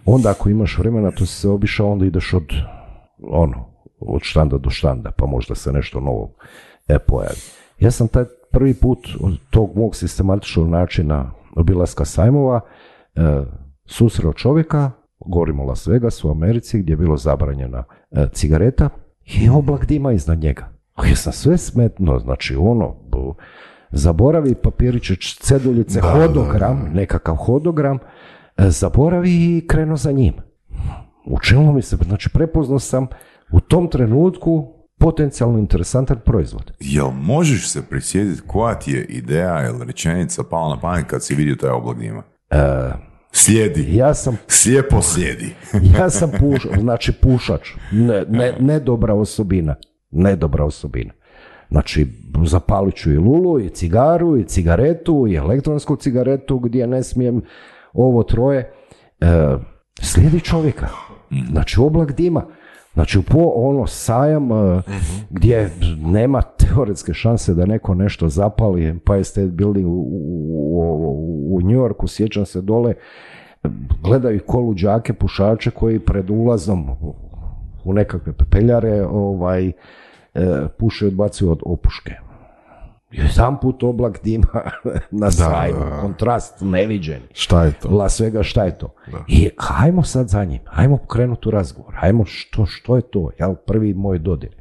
Onda ako imaš vremena, to se obišao, onda ideš od ono, od štanda do štanda, pa možda se nešto novo e, pojavi. Ja sam taj prvi put od tog mog sistematičnog načina obilaska sajmova e, susreo čovjeka, govorimo Las Vegasu u Americi, gdje je bilo zabranjena e, cigareta, i oblak dima iznad njega. Ja sam sve smetno, znači ono, zaboravi papiriće, ceduljice, hodogram, nekakav hodogram, e, zaboravi i krenuo za njim. Učinilo mi se, znači prepoznao sam u tom trenutku potencijalno interesantan proizvod. Jel možeš se prisjetiti koja ti je ideja ili rečenica pala na pamet kad si vidio taj oblak dima? E, Slijedi. Ja sam... Slijepo slijedi. ja sam puš, znači pušač. Ne, ne, ne dobra osobina. Ne dobra osobina. Znači, zapalit ću i lulu, i cigaru, i cigaretu, i elektronsku cigaretu gdje ne smijem ovo troje. E, slijedi čovjeka. Znači, oblak dima. Znači, po ono sajam uh, gdje nema teoretske šanse da neko nešto zapali, pa je State Building u, u, u New Yorku, sjećam se dole, gledaju koluđake, pušače koji pred ulazom u nekakve pepeljare ovaj, uh, puše i odbacuju od opuške. Jedan put oblak dima na sajmu, kontrast neviđen. Šta je to? La svega šta je to? I hajmo sad za njim, hajmo pokrenuti u razgovor, hajmo što, što je to, jel, prvi moj dodir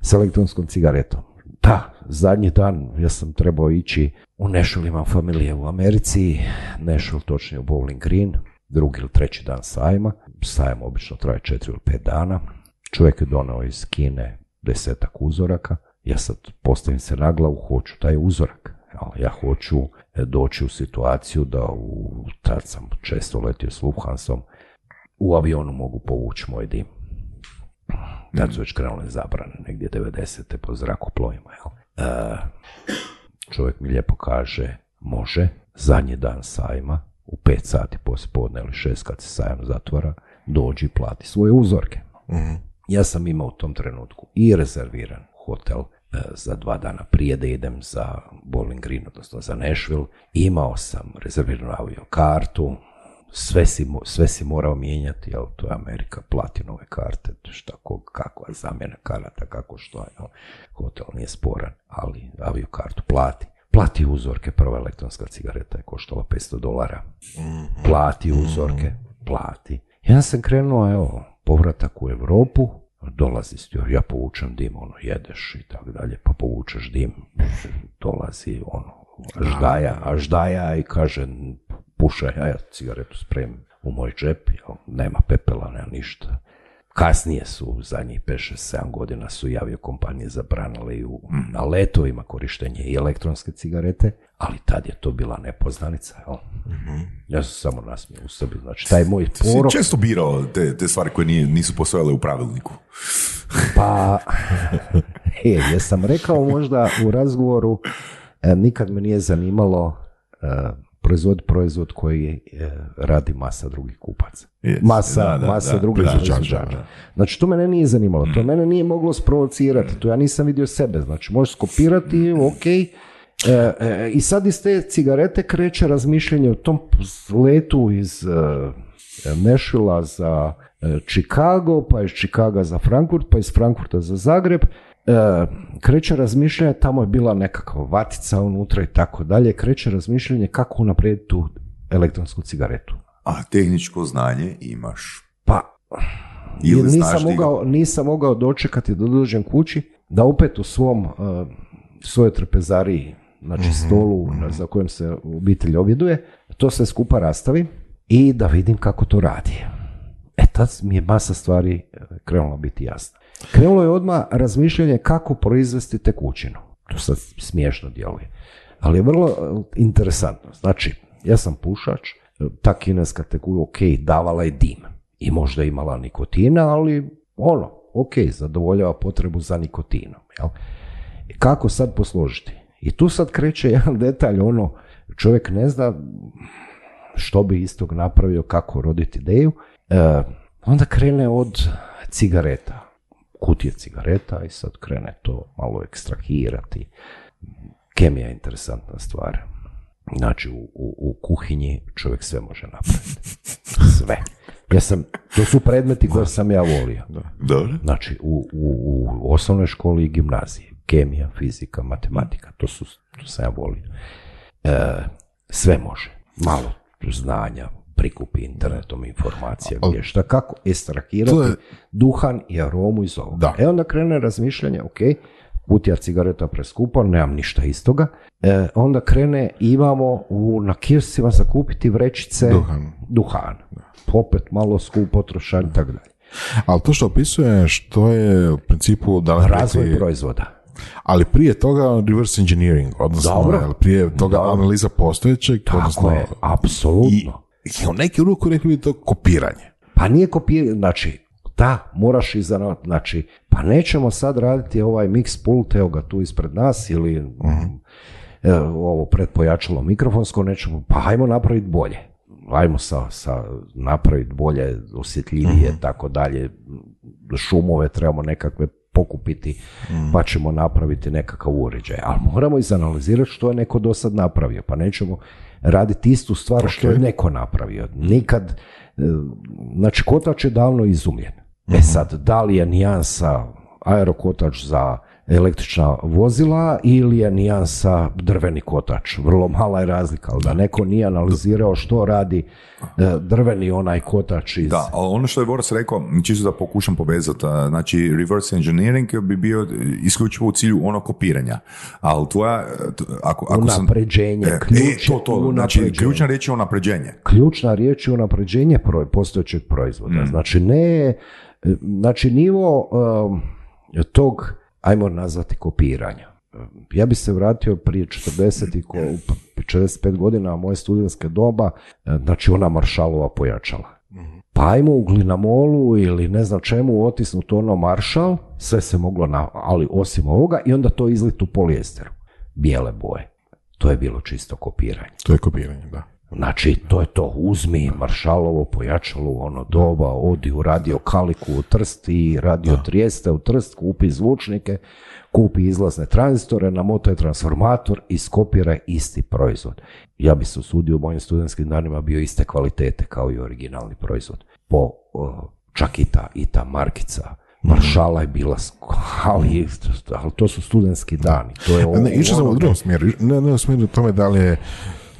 s elektronskom cigaretom. Da, zadnji dan ja sam trebao ići u Nashville, imam familije u Americi, Nashville točnije u Bowling Green, drugi ili treći dan sajma. Sajam obično traje četiri ili pet dana. Čovjek je donao iz Kine desetak uzoraka. Ja sad postavim se na glavu, hoću taj uzorak. Ja hoću e, doći u situaciju da u, tad sam često letio s Lufthansom, u avionu mogu povući moj dim. Tad su već krenule zabrane, negdje 90. po zrakoplovima. Jel? E, čovjek mi lijepo kaže, može, zadnji dan sajma, u pet sati poslije ili šest kad se sajam zatvara, dođi i plati svoje uzorke. Ja sam imao u tom trenutku i rezerviran hotel za dva dana prije da idem za Bowling Green, odnosno za Nashville. Imao sam rezerviranu avio kartu, sve si, sve si morao mijenjati, jel, to je Amerika, platinove karte, šta, ko, kakva zamjena karata, kako što je, jel. hotel nije sporan, ali avio kartu plati. Plati uzorke, prva elektronska cigareta je koštala 500 dolara. Plati uzorke, plati. Ja sam krenuo, evo, povratak u Europu, dolazi stjor, ja povučem dim, ono, jedeš i tako dalje, pa povučeš dim, dolazi, ono, ždaja, a ždaja i kaže, pušaj, ja cigaretu spremim u moj džep, jel, nema pepela, nema ništa. Kasnije su, zadnjih 5-6-7 godina su javio kompanije zabranile i u, na letovima korištenje i elektronske cigarete, ali tad je to bila nepoznanica, jel? Ja sam samo nasmio u sebi, znači taj moj Si porok, često birao te, te stvari koje nije, nisu postojale u pravilniku. pa, e, jesam rekao možda u razgovoru, e, nikad me nije zanimalo e, proizvod proizvod koji e, radi masa drugih kupaca. Yes. Masa, Da, da, masa da, drugih proizvođača. Znači, to mene nije zanimalo, to mene nije moglo sprovocirati, to ja nisam vidio sebe. Znači, možeš skopirati, ok, e, e, i sad iz te cigarete kreće razmišljanje o tom letu iz e, Nashvilla za e, Chicago, pa iz Chicaga za Frankfurt, pa iz Frankfurta za Zagreb. E, kreće razmišljanje, tamo je bila nekakva vatica unutra i tako dalje, kreće razmišljanje kako unaprijediti tu elektronsku cigaretu. A tehničko znanje imaš. Pa, Ili jer znaš nisam mogao, nisam mogao dočekati da dođem kući, da opet u svom, uh, svojoj trpezariji, znači stolu na- za kojem se obitelj objeduje, to sve skupa rastavim i da vidim kako to radi. E tad mi je masa stvari e, krenula biti jasna. Krenulo je odmah razmišljanje kako proizvesti tekućinu. To sad smiješno djeluje. Ali je vrlo e, interesantno. Znači, ja sam pušač, ta kineska tekućina, ok, davala je dim. I možda je imala nikotina, ali ono, ok, zadovoljava potrebu za nikotinom. Jel? Kako sad posložiti? I tu sad kreće jedan detalj, ono, čovjek ne zna što bi istog napravio, kako roditi ideju. E, onda krene od cigareta, kutije cigareta i sad krene to malo ekstrahirati. Kemija je interesantna stvar. Znači, u, u, u kuhinji čovjek sve može napraviti. Sve. Ja sam, to su predmeti koje sam ja volio. Dobro. Znači, u, u, u osnovnoj školi i gimnaziji. Kemija, fizika, matematika, to, su, to sam ja volio. E, sve može. Malo znanja, prikupi internetom informacija, gdje šta, kako ekstrahirati To je- duhan i aromu iz ovoga. Da. E onda krene razmišljanje, ok, kutija cigareta preskupa, nemam ništa istoga. E, onda krene, imamo u, na kioscima zakupiti vrećice Duhan. duhana. Opet malo skupo trošan i tako dalje. Ali to što opisuješ, to je u principu da Razvoj rekli- proizvoda. ali prije toga reverse engineering, odnosno Dobro. prije toga analiza postojećeg, Tako odnosno je, apsolutno. i, i u neki ruku rekli bi to kopiranje. Pa nije kopiranje, znači, da, moraš iza, znači, pa nećemo sad raditi ovaj mix pult, evo ga tu ispred nas, ili e, ovo predpojačalo mikrofonsko, nećemo, pa hajmo napraviti bolje. Hajmo sa, sa napraviti bolje, osjetljivije, tako dalje, šumove trebamo nekakve pokupiti, pa ćemo napraviti nekakav uređaj. Ali moramo izanalizirati što je neko do sad napravio, pa nećemo raditi istu stvar što je neko napravio. Nikad, e, znači kotač je davno izumljen. E sad, da li je nijansa aerokotač za električna vozila ili je nijansa drveni kotač. Vrlo mala je razlika, ali da neko nije analizirao što radi e, drveni onaj kotač iz... Da, ali ono što je Boris rekao, čisto da pokušam povezati, znači reverse engineering bi bio isključivo u cilju ono kopiranja, ali tvoja, ako, ako sam... Unapređenje, E, e, ključ to, to, znači unapređenje. ključna riječ je unapređenje. ključna riječ je unapređenje postojećeg proizvoda. Znači ne, znači nivo um, tog, ajmo nazvati kopiranja. Ja bi se vratio prije 40 i ko, 45 godina moje studentske doba, e, znači ona maršalova pojačala. Pa ajmo u glinamolu ili ne znam čemu otisnuti ono maršal, sve se moglo, na, ali osim ovoga, i onda to izlit u polijesteru, bijele boje. To je bilo čisto kopiranje. To je kopiranje, da. Znači, to je to, uzmi Maršalovo pojačalo u ono doba, odi u radio Kaliku u Trst i radio Trijeste u Trst, kupi zvučnike, kupi izlazne tranzistore, namotaj transformator i skopiraj isti proizvod. Ja bi se usudio u mojim studentskim danima bio iste kvalitete kao i originalni proizvod. Po, čak i ta, i ta markica Maršala je bila, ali, ali to su studentski dani. To je Ne, išao sam ono- u drugom smjeru. Ne, ne u smjeru tome da li je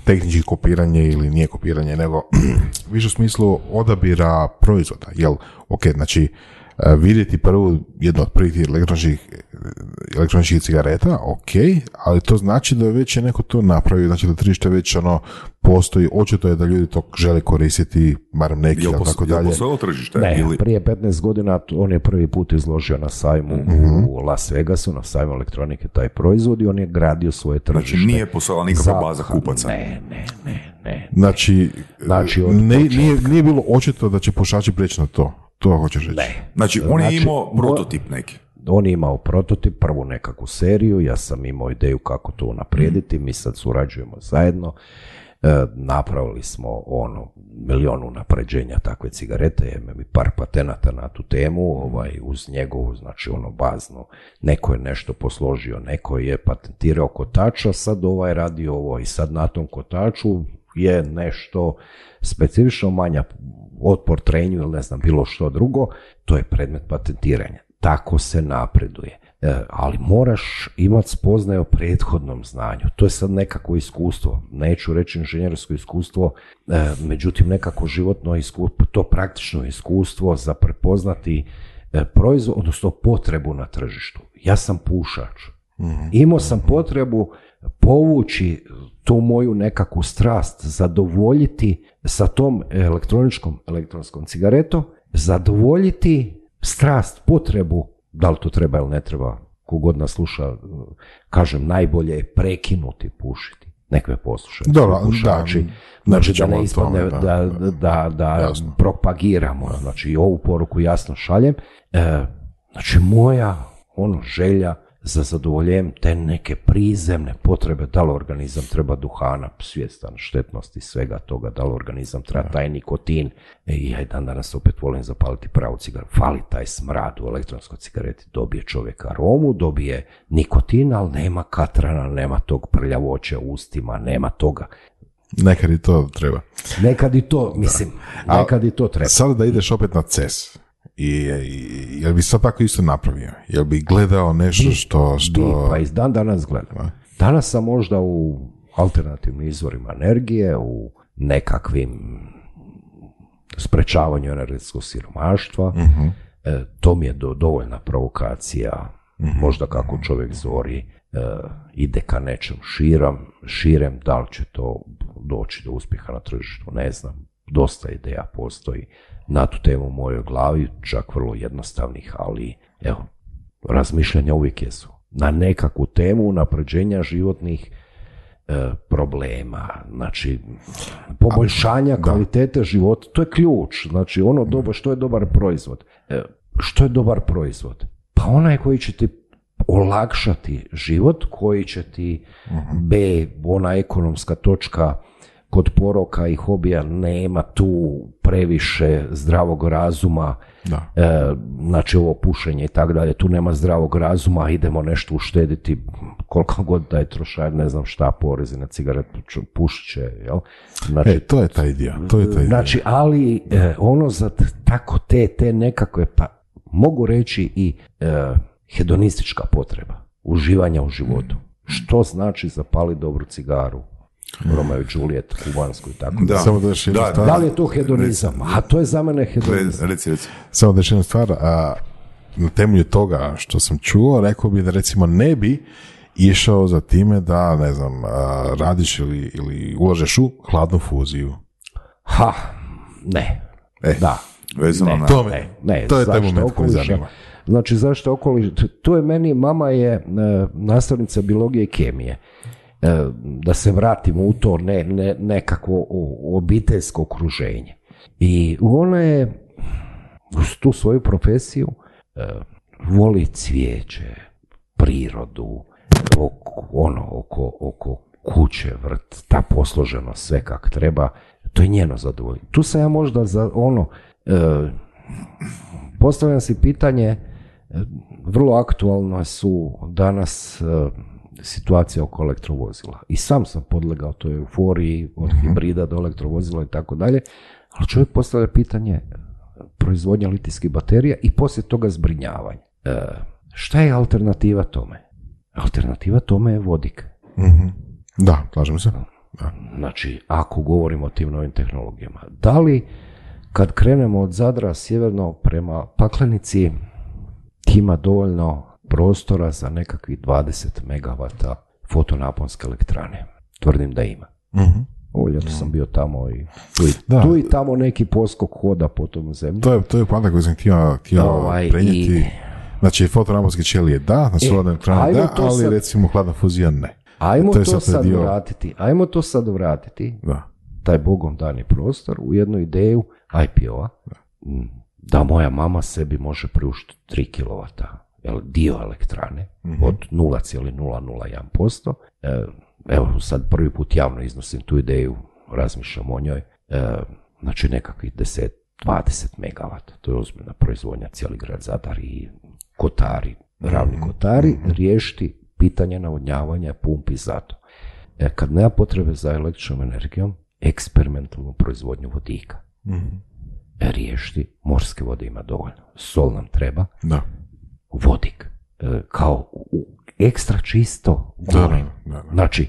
tehnički kopiranje ili nije kopiranje, nego više u smislu odabira proizvoda. Jel, ok, znači, vidjeti prvu, jednu od prvih elektroničkih, elektroničkih cigareta, ok, ali to znači da već je neko to napravio, znači da tržište već ono postoji, očito je da ljudi to žele koristiti, barem neki, Jel, pos, tako jel dalje. tržište? Ne, Ili, prije 15 godina on je prvi put izložio na sajmu u Las Vegasu, na sajmu elektronike taj proizvod i on je gradio svoje tržište. znači nije postojala nikakva za- baza kupaca. Ne, ne, ne, ne. Znači, Znači, od ne, nije, nije bilo očito da će pušači preći na to. To hoćeš reći. Ne. Znači, on je Znači, imao prototip neki. On je imao prototip, prvu nekakvu seriju, ja sam imao ideju kako to unaprijediti, mi sad surađujemo zajedno. E, napravili smo ono milion unapređenja takve cigarete, imam i par patenata na tu temu, ovaj, uz njegovu, znači ono baznu, neko je nešto posložio, neko je patentirao kotača, sad ovaj radi ovo i sad na tom kotaču je nešto specifično manja otpor trenju ili ne znam bilo što drugo, to je predmet patentiranja. Tako se napreduje. E, ali moraš imati spoznaje o prethodnom znanju. To je sad nekako iskustvo. Neću reći inženjersko iskustvo, e, međutim nekako životno iskustvo, to praktično iskustvo za prepoznati e, proizvod, odnosno potrebu na tržištu. Ja sam pušač. Imao sam potrebu povući tu moju nekakvu strast, zadovoljiti sa tom elektroničkom elektronskom cigaretom, zadovoljiti strast, potrebu, da li to treba ili ne treba, kogod nas sluša, kažem, najbolje je prekinuti pušiti. Nek me poslušaju. Dobro, pušači. da, znači da ne ispadne tome, da, da, da, propagiramo. Znači i ovu poruku jasno šaljem. E, znači moja ono želja za zadovoljenjem te neke prizemne potrebe, da li organizam treba duhana, svjestan štetnosti svega toga, da li organizam treba taj nikotin. E, I ja dan danas opet volim zapaliti pravu cigaretu. Fali taj smrad u elektronskoj cigareti. Dobije čovjek aromu, dobije nikotin, ali nema katrana, nema tog prljavoća u ustima, nema toga. Nekad i to treba. Nekad i to, mislim, nekad i to treba. Sada da ideš opet na CES. I, i jel bi sad tako isto napravio? Jel bi gledao nešto što... Bi, što... pa i dan danas gledam. Danas sam možda u alternativnim izvorima energije, u nekakvim sprečavanju energetskog siromaštva. E, to mi je do, dovoljna provokacija, možda kako čovjek zori, e, ide ka nečem širom, širem, da li će to doći do uspjeha na tržištu, ne znam. Dosta ideja postoji na tu temu u mojoj glavi, čak vrlo jednostavnih, ali evo, razmišljanja uvijek jesu. Na nekakvu temu unapređenja životnih e, problema, znači poboljšanja kvalitete života, to je ključ, znači ono doba, što je dobar proizvod? E, što je dobar proizvod? Pa onaj koji će ti olakšati život, koji će ti B, ona ekonomska točka kod poroka i hobija nema tu previše zdravog razuma, Da. e, znači ovo pušenje i tako dalje, tu nema zdravog razuma, idemo nešto uštediti, koliko god da je trošaj, ne znam šta, porezi na cigaretu, ču- pušit će, jel? Znači, E, to je taj dio. To je taj dio. Znači, ali e, ono za tako te, te nekakve, pa mogu reći i e, hedonistička potreba, uživanja u životu. Što znači zapali dobru cigaru, Romeo i Juliet, kubansku i tako. Da. Samo da Da, stvar. Da li je to hedonizam? A to je za mene hedonizam. Reci, reci. Samo da još jednu stvar, a, na temelju toga što sam čuo, rekao bi da recimo ne bi išao za time da, ne znam, a, radiš ili, ili ulažeš u hladnu fuziju. Ha, ne. E, Da. Vezano Ne, na... To me- ne, ne, to je taj moment koji zanima. Znači, zašto okoliš? Tu je meni, mama je e, nastavnica biologije i kemije. E, da se vratimo u to ne, ne, nekakvo o- obiteljsko okruženje. I ona je uz tu svoju profesiju e, voli cvijeće, prirodu, oko, ono, oko, oko kuće, vrt, ta posloženost, sve kak treba, to je njeno zadovoljstvo. Tu sam ja možda za ono, e, postavljam si pitanje, vrlo aktualno su danas situacija oko elektrovozila. I sam sam podlegao toj euforiji od hibrida do elektrovozila i tako dalje, ali čovjek postavlja pitanje e, proizvodnja litijskih baterija i poslije toga zbrinjavanje. E, šta je alternativa tome? Alternativa tome je vodik. Mhm. Da, slažem se. Da. Znači, ako govorimo o tim novim tehnologijama, da li kad krenemo od Zadra sjeverno prema Paklenici ima dovoljno prostora za nekakvih 20 megavata fotonaponske elektrane? Tvrdim da ima. Mhm. Ovo ljeto sam bio tamo i tu i, Da. tu i tamo neki poskok hoda po tom zemlji. To je, to je podatak koji sam htio, htio Ovaj, prenijeti. i- Znači, fotonaponske ćelije da, na solarne elektrane ajmo da, ali sad- recimo hladna fuzija ne. Ajmo To to, sad sad dio- vratiti. Ajmo to sad vratiti Da. taj bogom dani prostor u jednu ideju IPO-a m, da moja mama sebi može priuštiti 3 kW jel, dio elektrane od 0,001%. E, evo sad prvi put javno iznosim tu ideju, razmišljam o njoj. E, znači nekakvih 10 20 megavata, to je ozbiljna proizvodnja, cijeli grad Zadar i kotari, ravni kotari, riješiti pitanje navodnjavanja pumpi zato. E, kad nema potrebe za električnom energijom, eksperimentalnu proizvodnju vodika. E, riješiti, morske vode ima dovoljno, sol nam treba, Da. Vodik, e, kao u- ekstra čisto Da, da, da. Znači,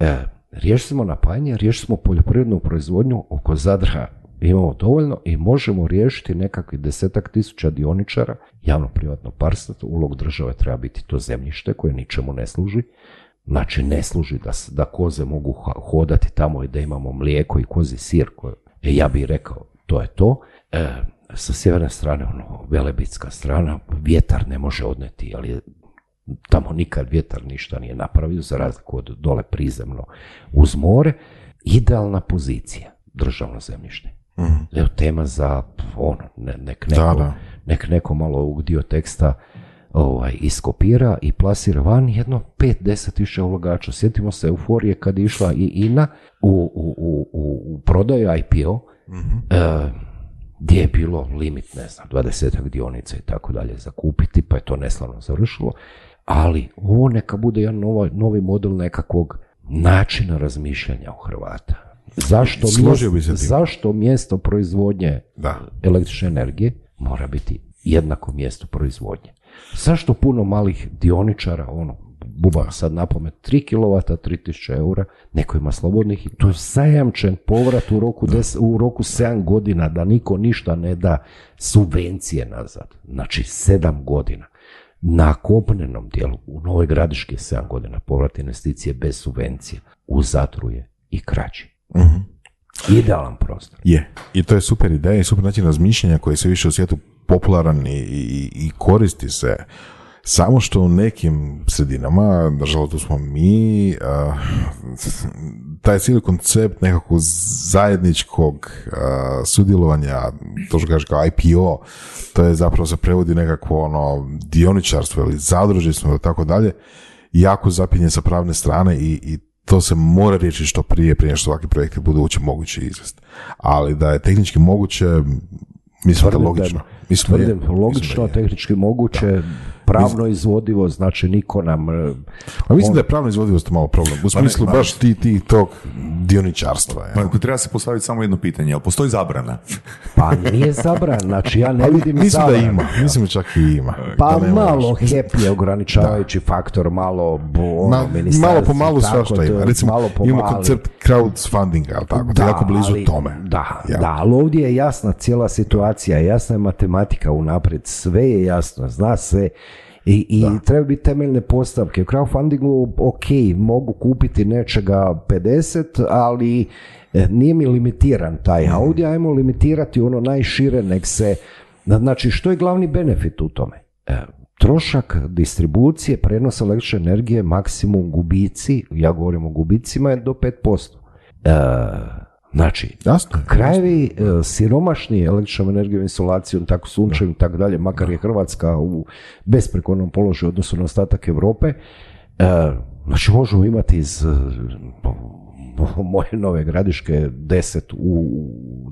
e, riješimo napajanje, riješimo poljoprivrednu proizvodnju oko Zadra imamo dovoljno i možemo riješiti nekakvih desetak tisuća dioničara, javno-privatno partnerstvo, ulog države treba biti to zemljište koje ničemu ne služi, znači ne služi da, da koze mogu hodati tamo i da imamo mlijeko i kozi sir, koje, e, ja bih rekao, to je to. E, sa sjeverne strane, ono, velebitska strana, vjetar ne može odneti, ali tamo nikad vjetar ništa nije napravio, za razliku od dole prizemno uz more. Idealna pozicija, državno zemljište. Evo tema za ono, ne- nek, neko, Da, da. nek neko malo ovog dio teksta ovaj, iskopira i plasira van jedno 5-10 tisuća ulagača. Sjetimo se euforije kad je išla i INA u, u, u, u, u prodaju IPO, e, gdje je bilo limit, ne znam, 20 dionica i tako dalje za kupiti, pa je to neslavno završilo. Ali ovo neka bude jedan novi, novi model nekakvog načina razmišljanja u Hrvata. Zašto, mjesto, zašto mjesto proizvodnje Da. električne energije mora biti jednako mjesto proizvodnje? Zašto puno malih dioničara, ono, bubam sad na pamet, 3 kW, 3000 eura, neko ima slobodnih i to je zajamčen povrat u roku, des, u roku 7 godina, da niko ništa ne da subvencije nazad. Znači 7 godina. Na kopnenom dijelu, u Novoj Gradiški je 7 godina povrat investicije bez subvencije. U Zadru je i kraći. Idealan prostor. Je. I to je super ideja i super način razmišljanja koji se više u svijetu popularan i, i, i koristi se. Samo što u nekim sredinama, nažalost tu smo mi, taj cijeli koncept nekakvog zajedničkog sudjelovanja, to što kaže kao IPO, to je zapravo se prevodi nekakvo ono dioničarstvo ili zadružstvo ili tako dalje, jako zapinje sa pravne strane i, i to se mora riješiti što prije, prije nego što ovakvi projekti budu uopće moguće izvesti. Ali da je tehnički moguće, mislim da je Tvrdim da logično. Mislim da je. Tvrdim, logično, Mislim da je. tehnički moguće, pravno izvodivo, znači niko nam... e, A mislim da je pravna izvodivost malo problem. U smislu ma- baš ti, ti tog dioničarstva. je. Pa, ako treba se postaviti samo jedno pitanje, jel postoji zabrana? Pa nije zabran, znači ja ne vidim Mislim da ima, mislim da čak i ima. Pa Da malo. HEP je ograničavajući faktor, malo bo, ono, Ma, malo po malu tako, svašta to ima. Recimo, malo po imamo mali. koncept crowdfundinga, jel tako? Da, jako blizu ali- tome. Da, Jel? da, ali ovdje je jasna cijela situacija, jasna je matematika unaprijed, sve je jasno, zna se i, i treba biti temeljne postavke. U crowdfundingu, ok, mogu kupiti nečega 50, ali e, nije mi limitiran taj, a ovdje ajmo limitirati ono najšire, nek se, znači što je glavni benefit u tome? E, trošak distribucije, prenos električne energije, maksimum gubici, ja govorim o gubicima, je do 5%. Znači, Jasno je. krajevi e, siromašni električnom energijom, insolacijom, tako sunčevim i tako dalje, makar je Hrvatska u besprekornom položaju odnosu na ostatak Europe, e, znači možemo imati iz e, moje nove gradiške 10 u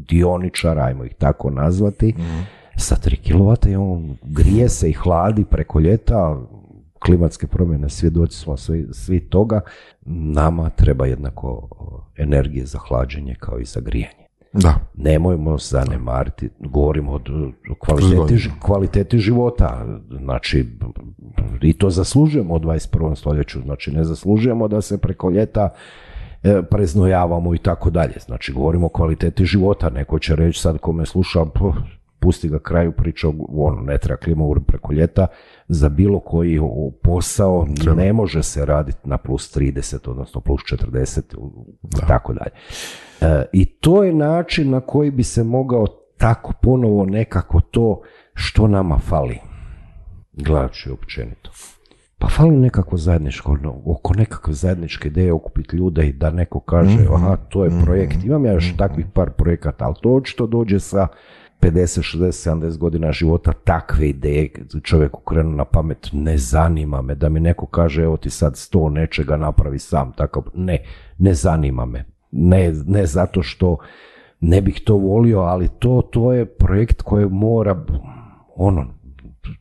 dioničara, ajmo ih tako nazvati, sa 3 kW i on grije se i hladi preko ljeta, klimatske promjene, svjedoci smo svi, svi toga, nama treba jednako energije za hlađenje kao i za grijanje. Da. Nemojmo zanemariti, govorimo o kvaliteti, kvaliteti života, znači i to zaslužujemo u 21. stoljeću, znači ne zaslužujemo da se preko ljeta e, preznojavamo i tako dalje, znači govorimo o kvaliteti života, neko će reći sad ko me sluša, "Puh, pusti ga kraju priča, ono, ne treba klima ured preko ljeta, za bilo koji posao ne može se raditi na plus 30, odnosno plus 40, i tako dalje. E, I to je način na koji bi se mogao tako ponovo nekako to što nama fali, gledajući općenito. Pa fali nekako zajedničko, ono, oko nekakve zajedničke ideje okupiti ljude i da neko kaže, aha, to je projekt. Imam ja još takvih par projekata, ali to očito dođe sa 50, 60, 70 godina života takve ideje čovjeku krenu na pamet, ne zanima me da mi neko kaže evo ti sad sto nečega napravi sam, takav, ne, ne zanima me. Ne, ne zato što ne bih to volio, ali to, to je projekt koji mora ono,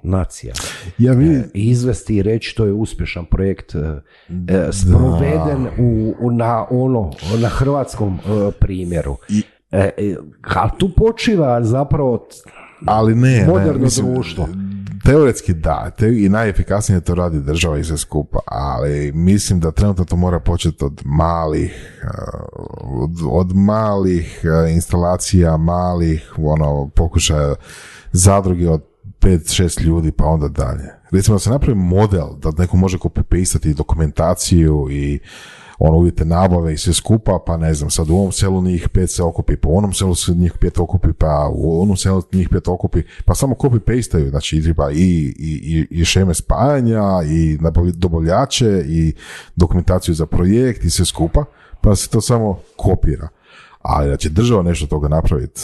nacija Ja vi, e, izvesti i reći to je uspješan projekt e, sproveden u, u- na ono na hrvatskom e, primjeru. E, e, ali tu počiva zapravo ali ne, Moderno ne, mislim, društvo. Teoretski da, te, i najefikasnije to radi država i sve skupa, ali mislim da trenutno to mora početi od malih, uh, od, od malih uh, instalacija, malih ono, pokušaja zadruge od 5-6 ljudi pa onda dalje. Recimo da se napravi model da neko može copy-pastati dokumentaciju i ono uvjete nabave i sve skupa, pa ne znam, sad u ovom selu njih pet se okupi, pa u onom selu se njih pet okupi, pa u onom selu njih pet okupi, pa samo copy pastaju, znači i, i, i, i šeme spajanja, i dobavljače, i dokumentaciju za projekt i sve skupa, pa se to samo kopira. Ali da će država nešto toga napraviti,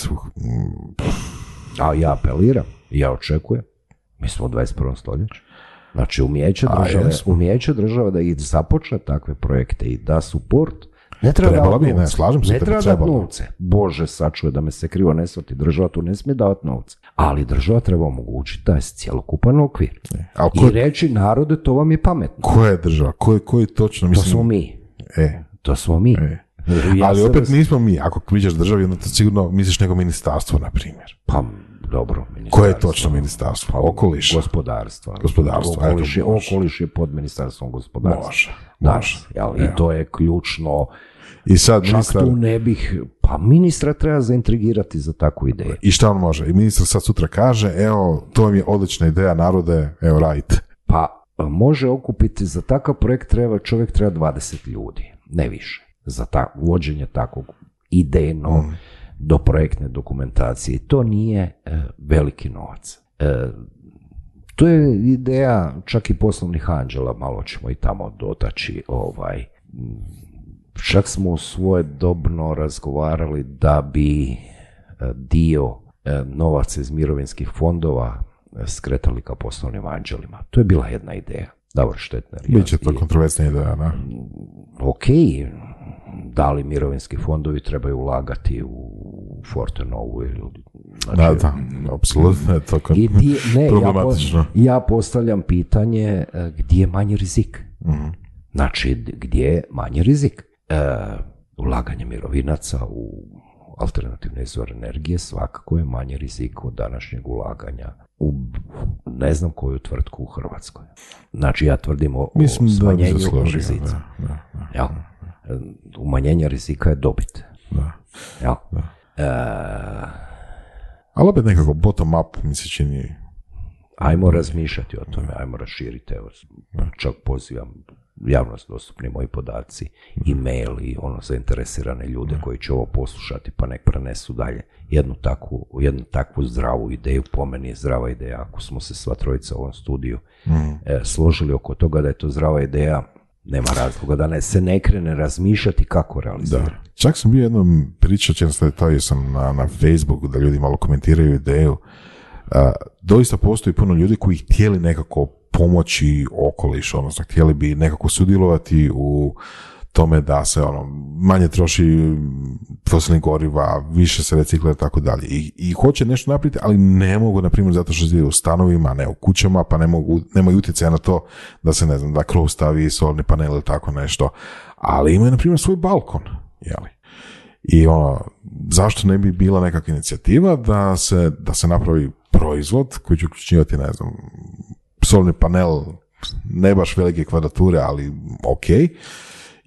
a ja apeliram, ja očekujem. Mi smo u 21. stoljeću. Znači umijeće države, umijeće države da i započne takve projekte i da support ne treba Trebala ne, slažem se Ne treba dati novce. Bože, sačuje da me se krivo ne shvati. Država tu ne smije davati novce. Ali država treba omogućiti taj cjelokupan okvir. a I reći narode to vam je pametno. koja je država, koji, koji točno, To mislim, smo mi. e, To smo mi. e. Ja ali opet nismo mi, ako viđaš državi, onda to sigurno misliš nego ministarstvo, na primjer. Pa, dobro. Koje je ministarstvo. točno ministarstvo? Pa, Okoliš. Gospodarstva. Gospodarstvo, Okoliš je, može. okoliš je pod ministarstvom gospodarstva. Može, Danas, jel? I to je ključno. I sad Čak ministar, tu ne bih... Pa ministra treba zaintrigirati za takvu ideju. i šta on može? I ministar sad sutra kaže, evo, to vam je odlična ideja, narode, evo, radite. Pa može okupiti, za takav projekt treba, čovjek treba 20 ljudi, ne više. Za ta, vođenje takvog idejno do projektne dokumentacije. To nije e, veliki novac. E, to je ideja čak i poslovnih anđela, malo ćemo i tamo dotaći. Ovaj. Čak smo svoje dobno razgovarali da bi e, dio novaca iz mirovinskih fondova skretali ka poslovnim anđelima. To je bila jedna ideja. Davor Štetner. ja Biće to kontroversna ideja, da? ok, da li mirovinski fondovi trebaju ulagati u Fortenovu ili Da, da, apsolutno je to I ne, ja, problematično. ja postavljam pitanje e, gdje je manji rizik. Mhm. Znači, gdje je manji rizik? E, ulaganje mirovinaca u alternativne izvore energije svakako je manji rizik od današnjeg ulaganja u ne znam koju tvrtku u Hrvatskoj. Znači, ja tvrdim o, o Mislim da bi smanjenju se složio. rizica. Da, da, da, Jel? Umanjenje rizika je dobit. da. Jel? E, Ali opet nekako bottom up mi se čini Ajmo razmišljati o tome, ajmo raširiti, evo, čak pozivam javnost dostupni moji podaci, e-mail i ono zainteresirane ljude koji će ovo poslušati pa nek prenesu dalje. Jednu takvu, jednu takvu zdravu ideju, po meni je zdrava ideja, ako smo se sva trojica u ovom studiju e, složili oko toga da je to zdrava ideja, nema razloga da ne, se ne krene razmišljati kako realizirati. Čak sam bio jednom pričao, često stavio sam na, na Facebooku da ljudi malo komentiraju ideju. A, doista postoji puno ljudi koji htjeli nekako pomoći okoliš, odnosno htjeli bi nekako sudjelovati u tome da se ono manje troši fosilnih goriva, više se reciklira i tako dalje. I, hoće nešto napraviti, ali ne mogu, na primjer, zato što žive u stanovima, ne u kućama, pa ne mogu, nemaju utjecaja na to da se, ne znam, da krov stavi solarni panel ili tako nešto. Ali imaju, na primjer, svoj balkon, jeli? I ono, zašto ne bi bila nekakva inicijativa da se, da se napravi proizvod koji će uključivati, ne znam, solarni panel, ne baš velike kvadrature, ali ok,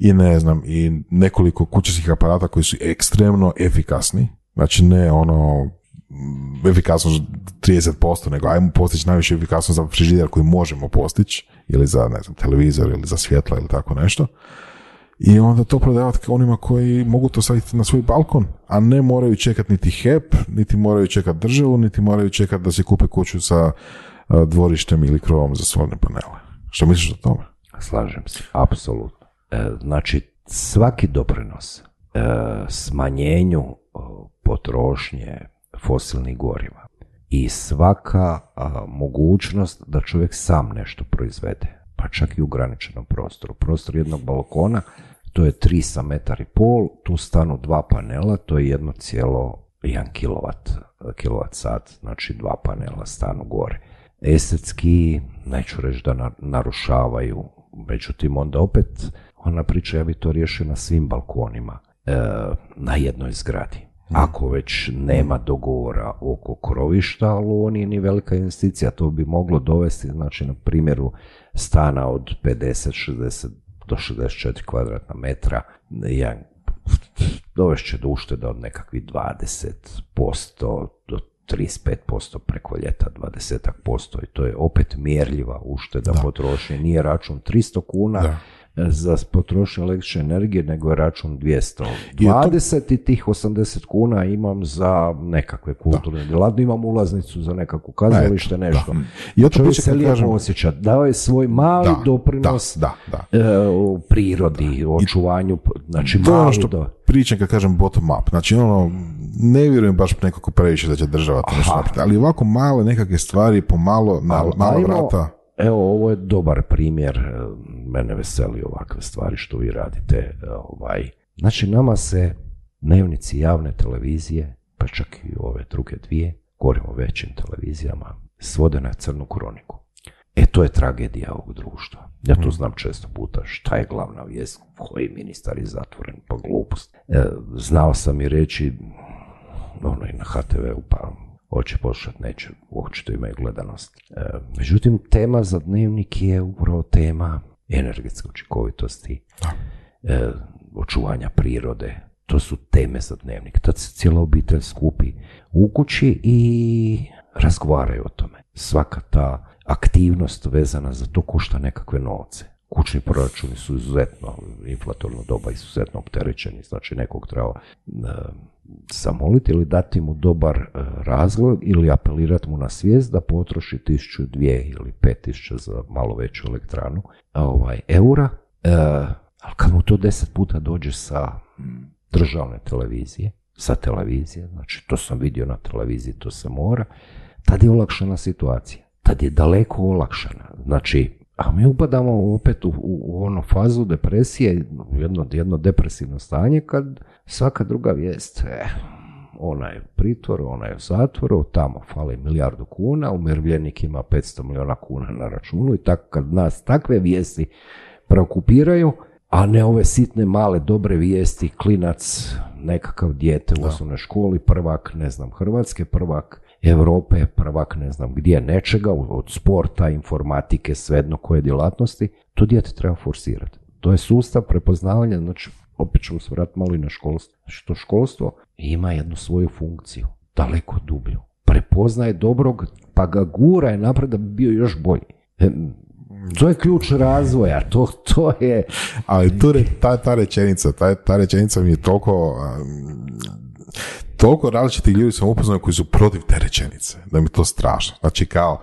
i ne znam, i nekoliko kućarskih aparata koji su ekstremno efikasni, znači ne ono mm, efikasnost 30%, nego ajmo postići najviše efikasnost za frižider koji možemo postići, ili za, ne znam, televizor, ili za svjetla, ili tako nešto i onda to prodavati onima koji mogu to staviti na svoj balkon, a ne moraju čekati niti HEP, niti moraju čekati državu, niti moraju čekati da se kupe kuću sa dvorištem ili krovom za solarne panele. Što misliš o tome? Slažem se, apsolutno. E, znači, svaki doprinos e, smanjenju o, potrošnje fosilnih goriva i svaka mogućnost da čovjek sam nešto proizvede, pa čak i u ograničenom prostoru. Prostor jednog balkona, to je 3 sa metar i pol, tu stanu dva panela, to je jedno cijelo 1 kilovat, kilovat sat, znači dva panela stanu gore estetski, neću reći da na- narušavaju, međutim onda opet ona priča ja bi to riješio na svim balkonima e, na jednoj zgradi. Ako već nema dogovora oko krovišta, ali ovo nije ni velika investicija, to bi moglo dovesti, znači na primjeru stana od 50, 60 do 64 kvadratna metra, jedan dovest će do ušteda od nekakvih 20% do 35% preko ljeta, 20% i to je opet mjerljiva ušteda potrošnje. Nije račun 300 kuna Da. Za potrošnju električne energije, nego je račun 200. I je to- 20 i tih 80 kuna imam za nekakve kulturne djelatnosti, imam ulaznicu za nekakvo kazalište, nešto. I o to se lijepo osjeća, dao je svoj mali Da, doprinos da, da, da. e, u prirodi, u očuvanju, znači To ono mali što do... pričam kad kažem bottom up. Znači ono, ne vjerujem baš nekako previše da će država to nešto napraviti, ali ovako male nekakve stvari pomalo na ajmo- vrata. Evo, ovo je dobar primjer, e, mene veseli ovakve stvari što vi radite. e, Ovaj. Znači, nama se dnevnici javne televizije, pa čak i ove druge dvije, govorimo o većim televizijama, svode na crnu kroniku. E, to je tragedija ovog društva. Ja to znam često puta. Šta je glavna vijest? Koji ministar je zatvoren? Pa glupost. E, znao sam i reći, ono i na HTV-u, pa hoće poslušati, neće, očito imaju gledanost. E, međutim, tema za dnevnik je upravo tema energetske učinkovitosti, e, očuvanja prirode. To su teme za dnevnik. Tad se cijela obitelj skupi u kući i razgovaraju o tome. Svaka ta aktivnost vezana za to košta nekakve novce. Kućni proračuni su izuzetno, inflatorno doba izuzetno opterećeni, znači nekog treba e, zamoliti ili dati mu dobar e, razlog ili apelirati mu na svijest da potroši tisuću, dvije ili pet tisuća za malo veću elektranu ovaj, eura, e, ali kad mu to deset puta dođe sa državne televizije, sa televizije, znači to sam vidio na televiziji, to se mora, tad je olakšana situacija. Tad je daleko olakšana. Znači, a mi upadamo opet u, u, u ono fazu depresije, jedno, jedno depresivno stanje kad svaka druga vijest, eh, onaj u pritvoru, onaj u zatvoru, tamo fali milijardu kuna, umirovljenik ima 500 milijuna kuna na računu i tako kad nas takve vijesti preokupiraju, a ne ove sitne male dobre vijesti, klinac, nekakav dijete u osnovnoj školi, prvak, ne znam, Hrvatske, prvak Europe, prvak, ne znam gdje, nečega, od sporta, informatike, svejedno koje djelatnosti, to dijete treba forsirati. To je sustav prepoznavanja, znači, opet ćemo se vratiti malo i na školstvo. Što školstvo ima jednu svoju funkciju, daleko dublju. Prepoznaje dobrog, pa ga gura je napred da bi bio još bolji. E, to je ključ razvoja, to, to je... Ali tu ta, ta rečenica, ta, ta rečenica mi je toliko, toliko različitih ljudi sam upoznao koji su protiv te rečenice, da mi to strašno. Znači kao,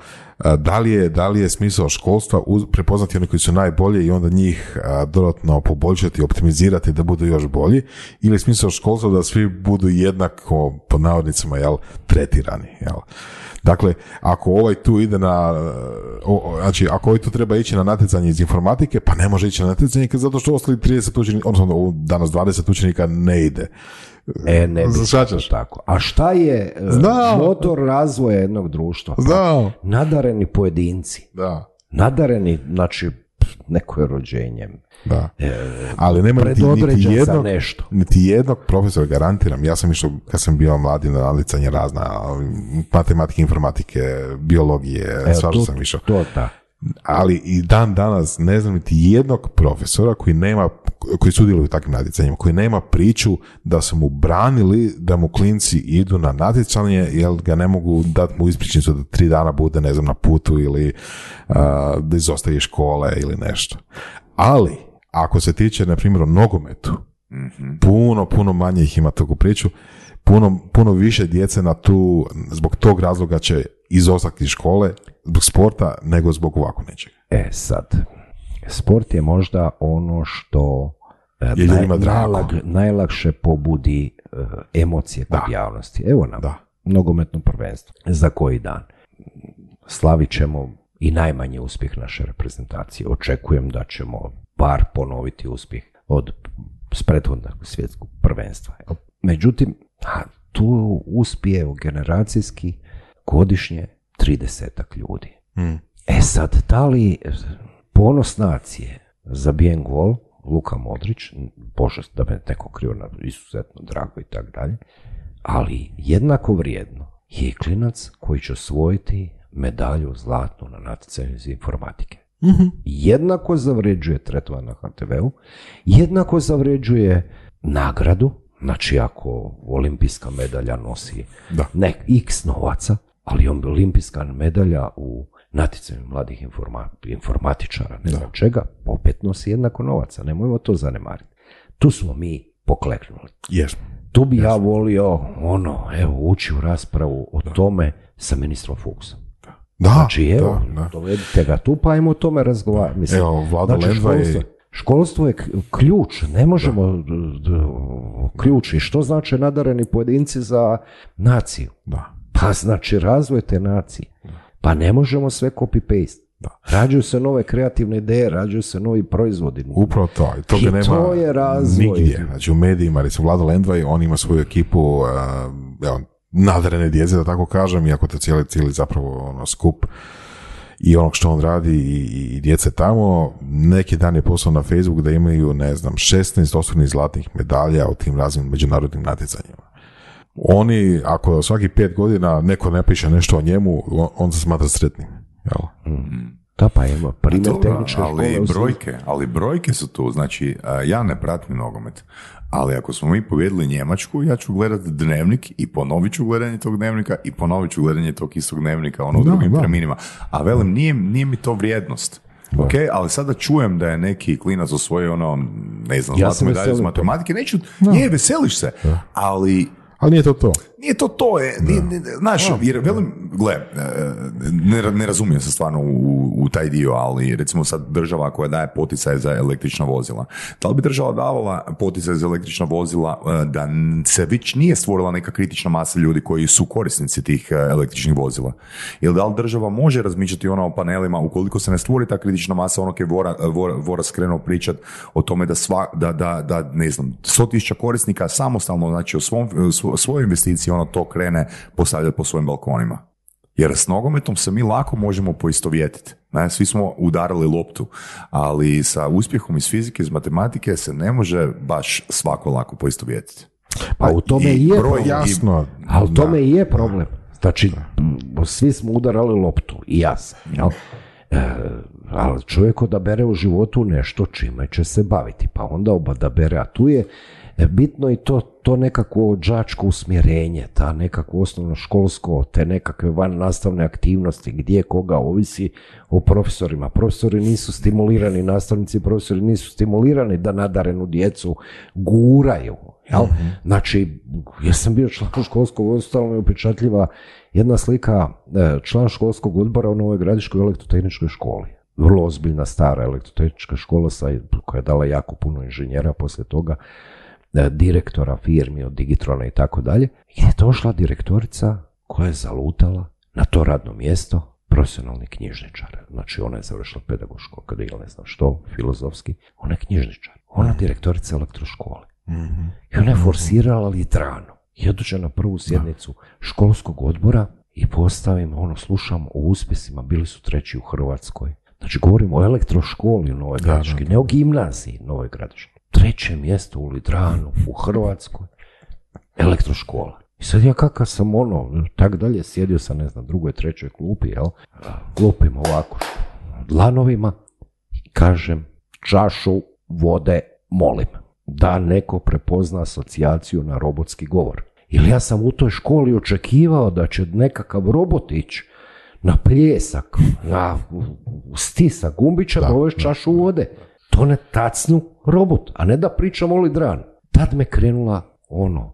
da li je, da li je smisao školstva prepoznati one koji su najbolji i onda njih dodatno poboljšati, optimizirati da budu još bolji, ili je smisao školstva da svi budu jednako, pod navodnicima, jel, tretirani, jel. Dakle, ako ovaj tu ide na, o, znači, ako ovaj tu treba ići na natjecanje iz informatike, pa ne može ići na natjecanje zato što ostali 30 učenika, odnosno danas 20 učenika ne ide. E, ne bi tako. A šta je e, Znam. motor razvoja jednog društva? Znam. Nadareni pojedinci. Da, Nadareni, znači, neko je rođenjem. da. E, Ali nema niti, niti, jednog, nešto. niti jednog profesora, garantiram, ja sam išao kad sam bio mladi na natjecanje razna, matematike, informatike, biologije, Evo, svašta sam išao. To da. Ali i dan danas ne znam niti jednog profesora koji nema koji sudjeluje u takvim natjecanjima, koji nema priču da su mu branili da mu klinci idu na natjecanje jer ga ne mogu dati mu ispričnicu da tri dana bude ne znam na putu ili a, da izostaje iz škole ili nešto. Ali ako se tiče na primjer o nogometu, puno, puno manje ih ima takvu priču, puno, puno više djece na tu, zbog tog razloga će izostati iz škole, zbog sporta, nego zbog ovako nečega. E sad, sport je možda ono što e, Je drago. najlag- najlakše pobudi e, emocije kod Da. javnosti. Evo nam, Da. nogometno prvenstvo. Za koji dan? Slavit ćemo i najmanji uspjeh naše reprezentacije. Očekujem da ćemo bar ponoviti uspjeh od s prethodnog svjetskog prvenstva. Međutim, a, tu uspije generacijski godišnje 30 ljudi. E sad, da li ponos nacije zabijen gol, Luka Modrić, bože da me neko krivo na izuzetno drago i tako dalje, ali jednako vrijedno je klinac koji će osvojiti medalju zlatnu na natjecanju iz informatike. Jednako zavređuje tretman na HTV-u, jednako zavređuje nagradu, znači ako olimpijska medalja nosi Da. nek x novaca, ali on olimpijska medalja u natjecanju mladih informa- informatičara, ne znam čega, opet nosi jednako novaca, nemojmo to zanemariti. Tu smo mi pokleknuli. Jesmo. Tu bi ja volio, ono, evo, ući u raspravu o tome sa ministrom Fuksom. Da, Znači, evo, da, da. dovedite ga tu, pa ajmo o tome razgovarati. Mislim, Evo, Vlado znači, je- školstvo, je ključ, ne možemo d- d- ključ. I što znači nadareni pojedinci za naciju? Da. Pa znači razvoj te nacije. Pa ne možemo sve copy-paste. Rađuju se nove kreativne ideje, rađuju se novi proizvodi. Upravo to. I toga I nema to je razvoj. nigdje. Znači u medijima, recimo Vlado Lendvaj, on ima svoju ekipu uh, evo, nadarene djece, da tako kažem, iako to cijeli, cijeli zapravo ono, skup i onog što on radi i, i djece tamo, neki dan je poslao na Facebook da imaju, ne znam, 16 osnovnih zlatnih medalja u tim raznim međunarodnim natjecanjima. Oni, ako svaki pet godina neko ne piše nešto o njemu, on, on se smatra sretnim. Jel? Da, pa evo, primjer tehničke ali brojke, ali brojke su tu, znači a, ja ne pratim nogomet, ali ako smo mi pobjedili Njemačku, ja ću gledati dnevnik i ponovit ću gledanje tog dnevnika i ponovit ću gledanje tog istog dnevnika, ono u Da, drugim da. terminima. A velim, nije, nije mi to vrijednost. Ok, ali sada čujem da je neki klinac osvojio ono, ne znam, Ja zlatnu se medalju iz matematike, neću, je, veseliš se, ali Ali nije to to. Nije to to, je, nije, nije- znaš, jer velim, gle, e, ne, ne razumijem se stvarno u, u taj dio, ali recimo sad država koja daje poticaj za električna vozila. Da li bi država davala poticaj za električna vozila e, da se već nije stvorila neka kritična masa ljudi koji su korisnici tih e, električnih vozila? Ili da li država može razmišljati ono o panelima ukoliko se ne stvori ta kritična masa, ono je Vora, Vora, Vora skrenuo pričat o tome da, sva, da, da, da ne znam, 100.000 korisnika samostalno, znači o svom, svo- svo- investicije, ono to krene postavljati po svojim balkonima. Jer s nogometom se mi lako možemo poistovjetiti. Ne, svi smo udarili loptu, ali sa uspjehom iz fizike, iz matematike se ne može baš svako lako poistovjetiti. Pa u tome i i je broj- problem. Jasno. A u da. tome i je problem. Znači, svi smo udarali loptu, i ja sam, jel? E, ali čovjek odabere u životu nešto čime će se baviti, pa onda odabere, a tu je bitno i to, to nekako đačko usmjerenje, ta nekako osnovno školsko, te nekakve van nastavne aktivnosti, gdje koga ovisi o profesorima. Profesori nisu stimulirani, nastavnici i profesori nisu stimulirani da nadarenu djecu guraju, jel? Znači, ja sam bio član školskog, ostalo mi je upečatljiva jedna slika e, član školskog odbora u Novoj Gradiškoj elektrotehničkoj školi. Vrlo ozbiljna stara elektrotehnička škola sa, koja je dala jako puno inženjera poslije toga, e, direktora firmi od Digitrona i tako dalje. I je došla direktorica koja je zalutala na to radno mjesto profesionalni knjižničar. Znači ona je završila pedagoško akademiju, ili ne znam što, filozofski. Ona je knjižničar. Ona je direktorica elektroškole. I ona je forsirala litranu. I oduče na prvu sjednicu školskog odbora i postavim, ono, slušam o uspjesima, bili su treći u Hrvatskoj. Znači, govorim o elektroškoli u Novoj Gradiški, ne o gimnaziji Novoj Gradiški. Treće mjesto u Lidranu, u Hrvatskoj, elektroškola. I sad ja kakav sam ono, tak dalje, sjedio sam, ne znam, drugoj, trećoj klupi, jel? Klopim ovako, dlanovima i kažem, čašu vode molim. Da neko prepozna asocijaciju na robotski govor. Ili ja sam u toj školi očekivao da će nekakav robotić na pljesak, na stisak gumbića dovesti čašu vode. To ne tacnu robot, a ne da pričam o lidranu. Tad me krenula ono,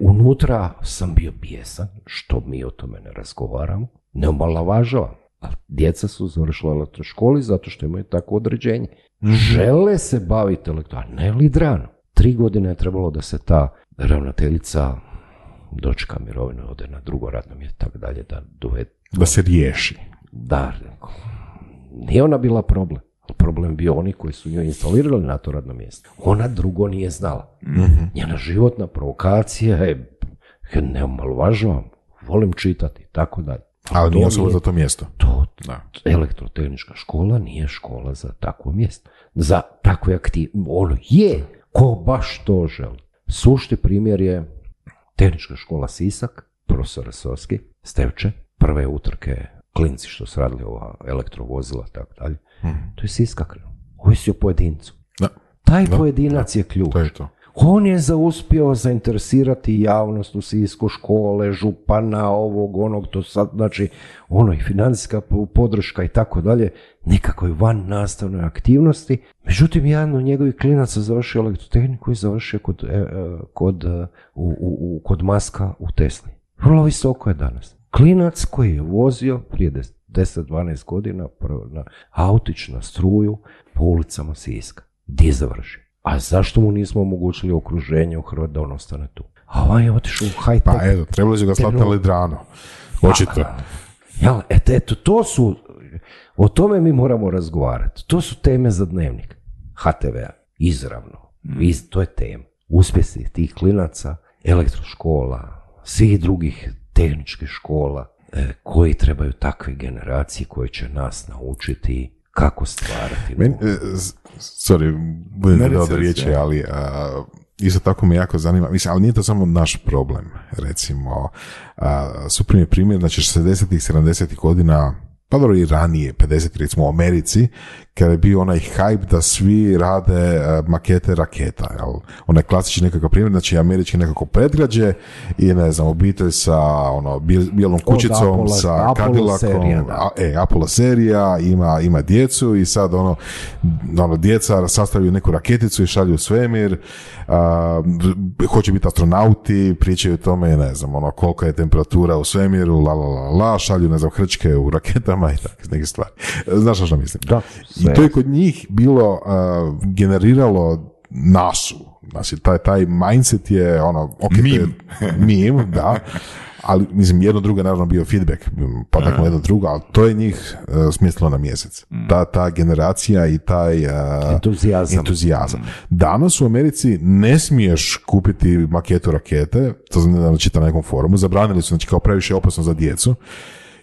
unutra sam bio bijesan, što mi o tome ne razgovaramo, ne omalovažavam. Ali djeca su završila u elektroškoli zato što imaju takvo određenje. Žele se baviti elektro, a ne lidranu. Tri godine je trebalo da se ta ravnateljica dočka mirovine, ode na drugo radno mjesto, tako dalje, da dovede Da se riješi. da, nije ona bila problem. Problem bio oni koji su nju instalirali na to radno mjesto. Ona drugo nije znala. Njena životna provokacija je, ne omalovažavam, volim čitati, tako dalje. Ali to nije osoba za to mjesto. To, Da. elektrotehnička škola nije škola za takvo mjesto. Za takve aktiv... Ono je, ko baš to želi. Sušti primjer je tehnička škola Sisak, profesor Sovski, Stevče, prve utrke klinci što su radili ova elektrovozila, tako dalje. To je Siska krenuo. Ovisi o pojedincu. Da. Taj pojedinac je ključ. To je to. On je zauspio zainteresirati javnost u Sisku, škole, župana, ovog, onog, to sad, znači, ono i financijska po- podrška i tako dalje, nekakvoj van nastavnoj aktivnosti. Međutim, jedan od njegovih klinaca završio elektrotehniku i završio kod, e, e, kod, e, u, u- u- kod Maska u Tesli. Vrlo visoko je danas. Klinac koji je vozio prije 10-12 godina na autić na struju po ulicama Siska. Gdje je završio? A zašto mu nismo omogućili okruženje u Hrvatskoj da on ostane tu? A on je otišao u high Pa eto, trebali su ga slati na Lidrano. Očito. Jel, eto, eto, to su, o tome mi moramo razgovarati. To su teme za dnevnik HTV-a, izravno. Iz, to je tema. Uspjesi tih klinaca, elektroškola, svih drugih tehničkih škola, koji trebaju takve generacije koje će nas naučiti kako stvarati. Meni, novo. e, sorry, budem Ne, reci, riječi, ali a, isto tako me jako zanima, mislim, ali nije to samo naš problem, recimo, a, super je primjer, znači 60-ih, 70-ih godina, pa dobro i ranije, 50 recimo u Americi, kada je bio onaj hype da svi rade a, makete raketa, jel? Onaj klasični nekakav primjer, znači američki nekako predgrađe i ne znam, obitelj sa ono, bijel- bijelom kućicom, Apollo- sa a- e, Apollo serija, ima, ima djecu i sad ono, ono djeca sastavljaju neku raketicu i šalju u svemir, a, hoće biti astronauti, pričaju o tome, ne znam, ono, kolika je temperatura u svemiru, la, la, la, la, šalju, ne znam, hrčke u raketama i tako, neke stvari. Znaš što mislim? Da, I to je kod njih bilo, a, generiralo nasu. Znači, taj, taj mindset je ono, ok, je mim, da, ali mislim jedno drugo je naravno bio feedback, pa tako jedno drugo, ali to je njih uh, smislilo na mjesec. Ta, ta generacija i taj uh, Entuzijazam. entuzijazam. Danas u Americi ne smiješ kupiti maketu rakete, to sam nedavno čitao na nekom forumu, zabranili su, znači kao previše opasno za djecu.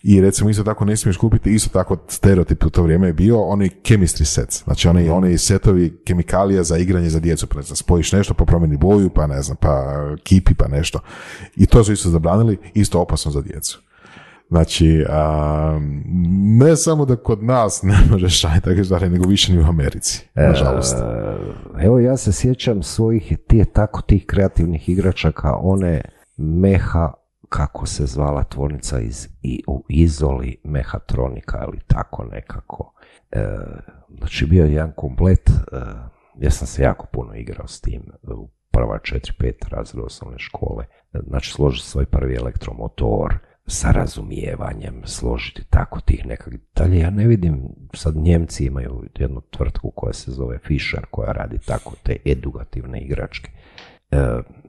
I recimo isto tako ne smiješ kupiti, isto tako stereotip u to vrijeme je bio onaj chemistry sets, znači oni, oni setovi kemikalija za igranje za djecu, pa ne znam, spojiš nešto pa promijeni boju, pa ne znam, pa kipi, pa nešto. I to su isto zabranili, isto opasno za djecu. Znači, a, ne samo da kod nas ne možeš šajati takve stvari, nego više ni u Americi, nažalost. E, Evo ja se sjećam svojih tije tako tih kreativnih igračaka, one meha kako se zvala tvornica iz i u Izoli mehatronika ili tako nekako. E, znači bio je jedan komplet, e, ja sam se jako puno igrao s tim u prva 4-5 razreda osnovne škole. E, Znači složiti svoj prvi elektromotor, sa razumijevanjem složiti tako tih nekakvih detalja. Ja ne vidim, sad Njemci imaju jednu tvrtku koja se zove Fisher, koja radi tako te edukativne igračke. E,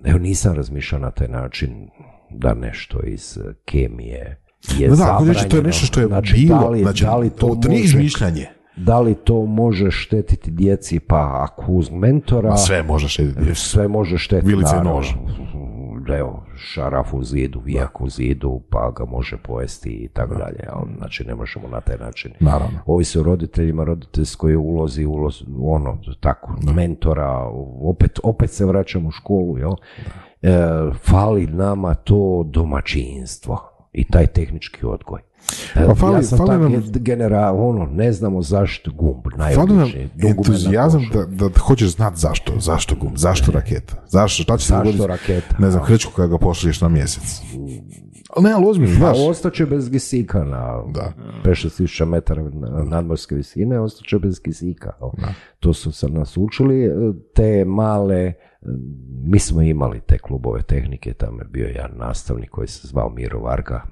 Evo nisam razmišljao na taj način da nešto iz e, kemije je No da, zabranjeno. reći, to je nešto što je znači, bilo, da li, znači, da li to, to, nije može- izmišljanje. Da li to može štetiti djeci, pa ako uz mentora... Sve može štetiti. Sve može štetiti. Vilica i naravno. nož. Evo, šaraf u zidu, vijak u zidu, pa ga može pojesti i tako dalje. Znači, ne možemo na taj način. Naravno. Ovisi o roditeljima, roditeljskoj ulozi, uloz, ono, tako, mentora, opet, opet se vraćamo u školu, jel? E, fali nama to domaćinstvo i taj tehnički odgoj. E, Pa fali- ja sam fali nam- ge- genera, ono, ne znamo zašto gumb, Fali nam entuzijazam da, da hoćeš znati zašto, zašto gum, zašto raketa, zašto, šta će se dogoditi, raketa? ne znam, hrčku kada ga pošalješ na mjesec. Ali ne, ali ozbiljno, znaš. ostaće bez kisika na Da. 5-6 tisuća metara na- nadmorske visine, ostaće bez kisika. jel? To su se nas učili, e, te male, e, mi smo imali te klubove tehnike, tamo je bio jedan nastavnik koji se zvao Miro Varga.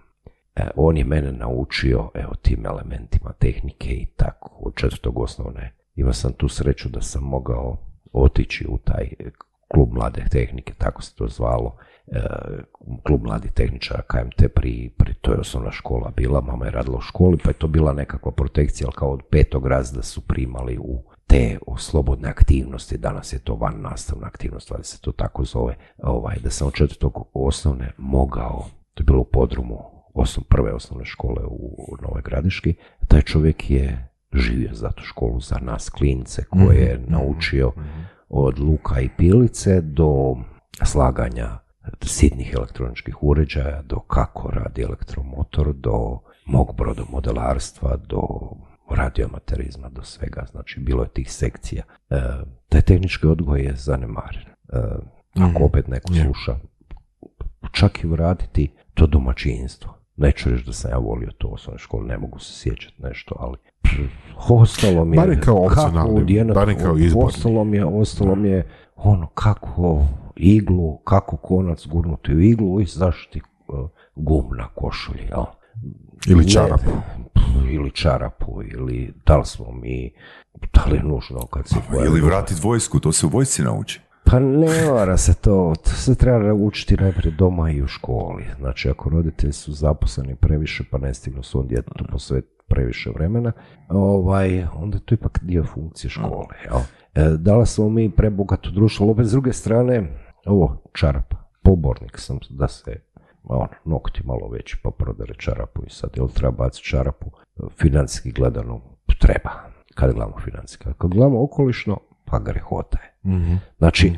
E, on je mene naučio evo tim elementima tehnike i tako od četvrtog osnovne. Imao sam tu sreću da sam mogao otići u taj klub mlade tehnike, tako se to zvalo, e, klub mladih tehničara KMT pri, pri to je osnovna škola bila, mama je radila u školi, pa je to bila nekakva protekcija, ali kao od petog razda su primali u te slobodne aktivnosti, danas je to van nastavna aktivnost, ali se to tako zove, ovaj, da sam od četvrtog osnovne mogao, to je bilo u podrumu osnov, prve osnovne škole u Novoj Gradiški, taj čovjek je živio za tu školu za nas klince koje je naučio od luka i pilice do slaganja sitnih elektroničkih uređaja, do kako radi elektromotor, do mog brodomodelarstva, do radioamaterizma, do svega. Znači, bilo je tih sekcija. E, taj tehnički odgoj je zanemaren. E, ako opet neko sluša, čak i vratiti to domaćinstvo. Neću reći da sam ja volio to u osnovnoj školi, ne mogu se sjećati nešto, ali ostalo mi je... Barem kao opcionalni, barem kao izborni. Ostalo mi je, ostalo mi je ono kako iglu, kako konac gurnuti u iglu i zaštiti gum na košulji, jel? Ili čarapu. ili čarapu, ili da li smo mi, da li je nužno kad se pojavi Ili vratiti vojsku, to se u vojsci nauči. pa ne mora se to, to se treba učiti najprije doma i u školi. Znači, ako roditelji su zaposleni previše pa ne stignu svom djetetu posvetiti previše vremena, ovaj, onda je to ipak dio funkcije škole. Jel? E, da li smo mi prebogato društvo, ali opet s druge strane, ovo, čarap, pobornik sam da se ono, nokti malo veći pa prodare čarapu i sad, jel treba baciti čarapu? Financijski gledano, treba. Kad gledamo financijski. Kad gledamo okolišno, pa grehota je. Znači,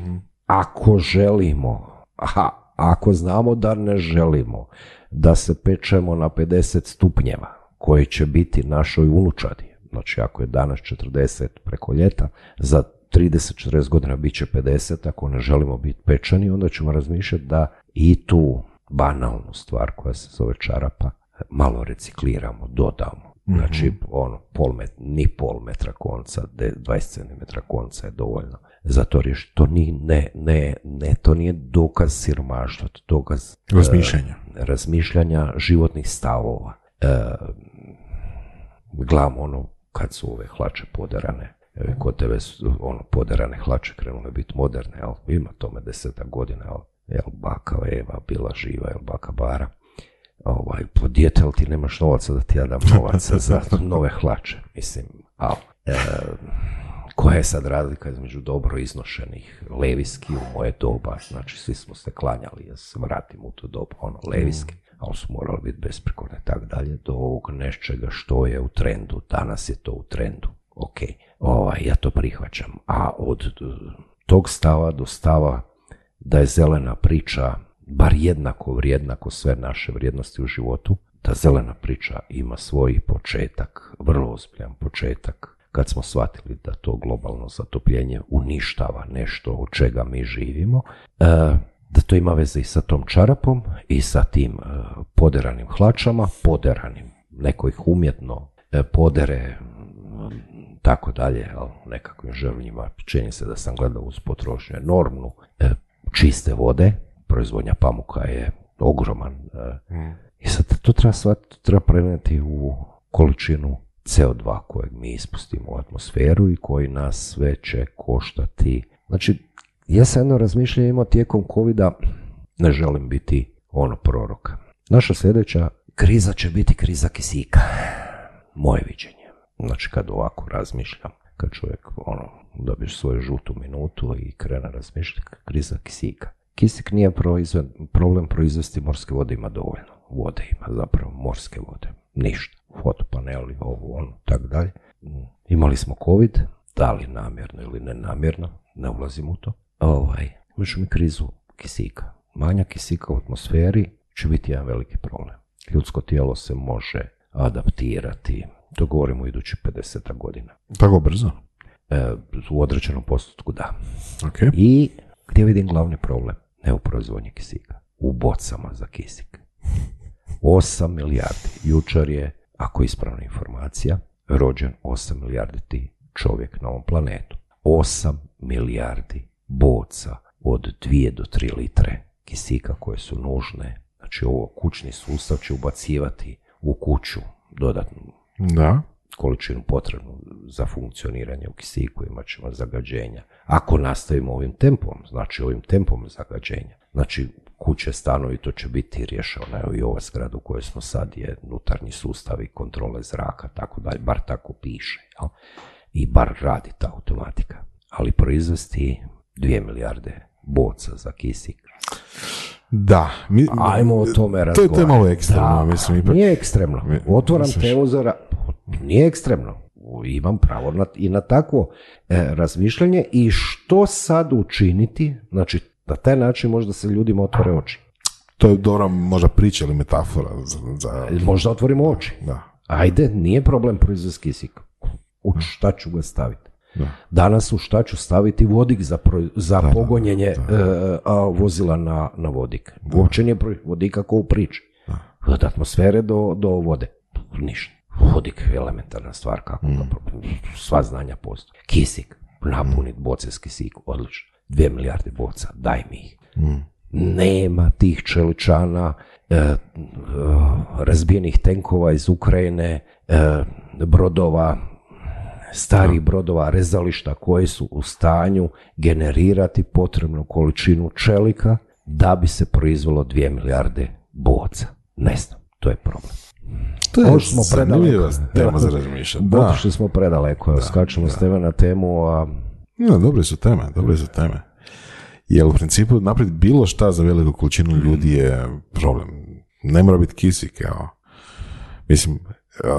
ako želimo, aha, ako znamo da ne želimo da se pečemo na 50 stupnjeva koji će biti našoj unučadi, znači ako je danas 40 preko ljeta, za 30-40 godina bit će 50, ako ne želimo biti pečeni, onda ćemo razmišljati da i tu banalnu stvar koja se zove čarapa malo recikliramo, dodamo. Znači, ono, pol met, ni pol metra konca, de- 20 cm konca je dovoljno za to riješiti. To nije, ne, ne, ne, to nije dokaz siromaštva, to je dokaz e, Razmišljanja. razmišljanja životnih stavova. E, gledam ono, kad su ove hlače poderane, Evo, i kod tebe su ono, poderane hlače krenule biti moderne, jel? Ima tome desetak godina, jel? Jel, baka Eva bila živa, jel, baka Bara. Ovaj, po dijete, jel ti nemaš novaca da ti ja dam novaca za nove hlače, mislim, al, e, koja je sad razlika između dobro iznošenih leviski u moje doba, znači svi smo se klanjali, ja se vratim u to dobu, ono, leviski, ali su morali biti besprekorne i tako dalje, do ovog nečega što je u trendu, danas je to u trendu, ok, ovaj, ja to prihvaćam, a od tog stava do stava da je zelena priča bar jednako vrijedna ko sve naše vrijednosti u životu, da zelena priča ima svoj početak, vrlo ozbiljan početak, kad smo shvatili da to globalno zatopljenje uništava nešto od čega mi živimo, e, da to ima veze i sa tom čarapom i sa tim e, poderanim hlačama, poderanim, neko ih umjetno e, podere, tako dalje, ali nekakvim žrvnjima, čini se da sam gledao uz potrošnju enormnu čiste vode, proizvodnja pamuka je ogroman. I sad to treba shvatiti, treba prenijeti u količinu CO2 kojeg mi ispustimo u atmosferu i koji nas sve će koštati. Znači, ja sam jedno razmišljanje imao tijekom covid ne želim biti ono prorok. Naša sljedeća kriza će biti kriza kisika. Moje viđenje. Znači, kad ovako razmišljam, kad čovjek ono, dobiješ svoju žutu minutu i krene razmišljati, kriza kisika. Kisik nije proizved, problem proizvesti morske vode, ima dovoljno. Vode ima zapravo, morske vode. Ništa. Fotopaneli, ovo, ono, tako dalje. Imali smo covid, da li namjerno ili nenamjerno, ne ulazim u to. Ovaj, imaš mi krizu kisika. Manja kisika u atmosferi će biti jedan veliki problem. Ljudsko tijelo se može adaptirati, to govorimo u idućih 50 godina. Tako brzo? E, u određenom postotku da. Okay. I gdje vidim glavni problem? Ne u proizvodnji kisika, u bocama za kisik. 8 milijardi. Jučer je, ako je ispravna informacija, rođen 8 milijardi ti čovjek na ovom planetu. 8 milijardi boca od 2 do 3 litre kisika koje su nužne. Znači ovo kućni sustav će ubacivati u kuću dodatnu Da. količinu potrebnu za funkcioniranje u kisiku, imat ćemo zagađenja. Ako nastavimo ovim tempom, znači ovim tempom zagađenja, znači kuće, stanovi, to će biti rješavano. Evo i ova zgrada u kojoj smo sad je unutarnji sustav i kontrole zraka, tako dalje, bar tako piše. Jel? I bar radi ta automatika. Ali proizvesti dvije milijarde boca za kisik. Da. Mi, Ajmo o tome razgovarati. to je malo ekstremno, Da, mislim. Ipak, Nije ekstremno. Misliš? temu za... Nije ekstremno. Imam pravo na, i na takvo e, razmišljanje i što sad učiniti, znači na taj način možda se ljudima otvore oči. to je dobra možda priča ili metafora za, za Možda otvorimo oči. da. Ajde, nije problem proizvesti kisik. U šta ću ga staviti? Da. Danas u šta ću staviti vodik za, pro- za pogonjenje e, a, vozila na, na vodik. Uopće nije vodika kao u priči. Od atmosfere do, do vode. Ništa. Vodik je elementarna stvar kako pro- sva znanja postoje. Kisik, napunit boce s kisiku, odlično. Dvije milijarde boca, daj mi ih. Nema tih čeličana, e, e, razbijenih tenkova iz Ukrajine, e, brodova, starih brodova, rezališta koji su u stanju generirati potrebnu količinu čelika da bi se proizvelo dvije milijarde boca. Ne znam, to je problem. To je smo predaleko. tema za. Otišli smo predaleko, skačemo s teme na temu, a No, dobre su teme, dobre su teme. Jer u principu naprijed bilo šta za veliku količinu ljudi je problem. Ne mora biti kisik, evo. Mislim,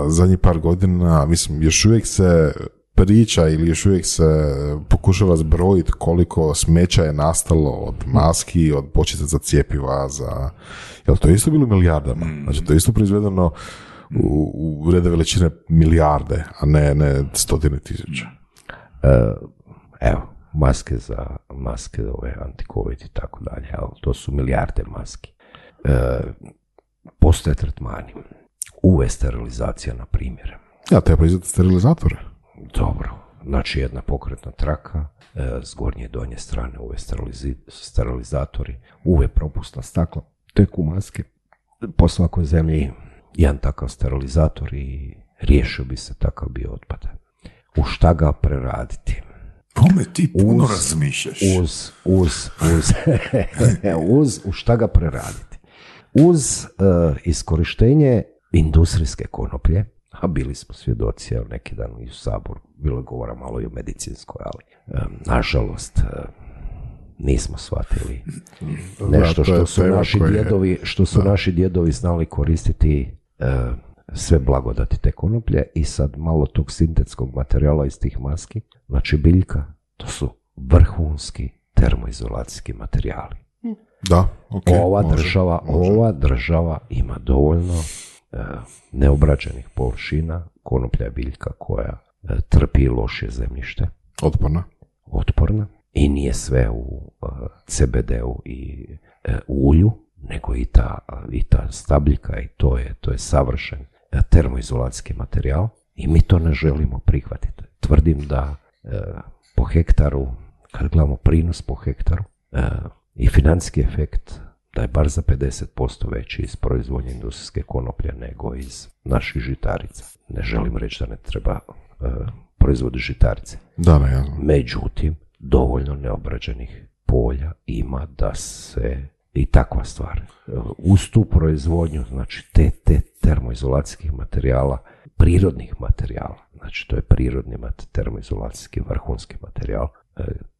zadnjih par godina, mislim, još uvijek se priča ili još uvijek se pokušava zbrojiti koliko smeća je nastalo od maski, od bočica za cijepiva, za... Jel to je isto bilo milijardama? Znači, to je isto proizvedeno u, u rede veličine milijarde, a ne, ne stotine tisuća. evo, maske za maske ove anti-covid i tako dalje, ali to su milijarde maski. E, postoje tretmani. UV sterilizacija, na primjer. Ja, treba proizvesti sterilizatore. Dobro. Znači jedna pokretna traka, e, s gornje i donje strane UV sterilizatori, UV propusna stakla, teku maske. Po svakoj zemlji jedan takav sterilizator i riješio bi se takav bio otpad. u šta ga preraditi. Kome ti puno Uz- razmišljaš? Uz, uz, uz, uz, u šta ga preraditi. Uz e, iskorištenje industrijske konoplje, a bili smo svjedoci, evo neki dan i u Saboru, bilo je govora malo i o medicinskoj, ali nažalost nismo shvatili nešto što su naši djedovi, što su naši djedovi znali koristiti sve blagodati te konoplje i sad malo tog sintetskog materijala iz tih maski, znači biljka, to su vrhunski termoizolacijski materijali. Da, ok. ova može, država, može. ova država ima dovoljno neobrađenih površina, konoplja je biljka koja e, trpi lošije zemljište, Otporna. otporna i nije sve u e, CBD-u i e, u ulju, nego i ta, i ta stabljika i to je, to je savršen e, termoizolacijski materijal i mi to ne želimo prihvatiti. Tvrdim da e, po hektaru, kad gledamo prinos po hektaru e, i financijski efekt, da je bar za 50% veći iz proizvodnje industrijske konoplje nego iz naših žitarica. Ne želim reći da ne treba e, proizvoditi žitarice. Da. Međutim, dovoljno neobrađenih polja ima da se i takva stvar. e, Uz tu proizvodnju, znači te, te termoizolacijskih materijala, prirodnih materijala, znači to je prirodni termoizolacijski vrhunski materijal,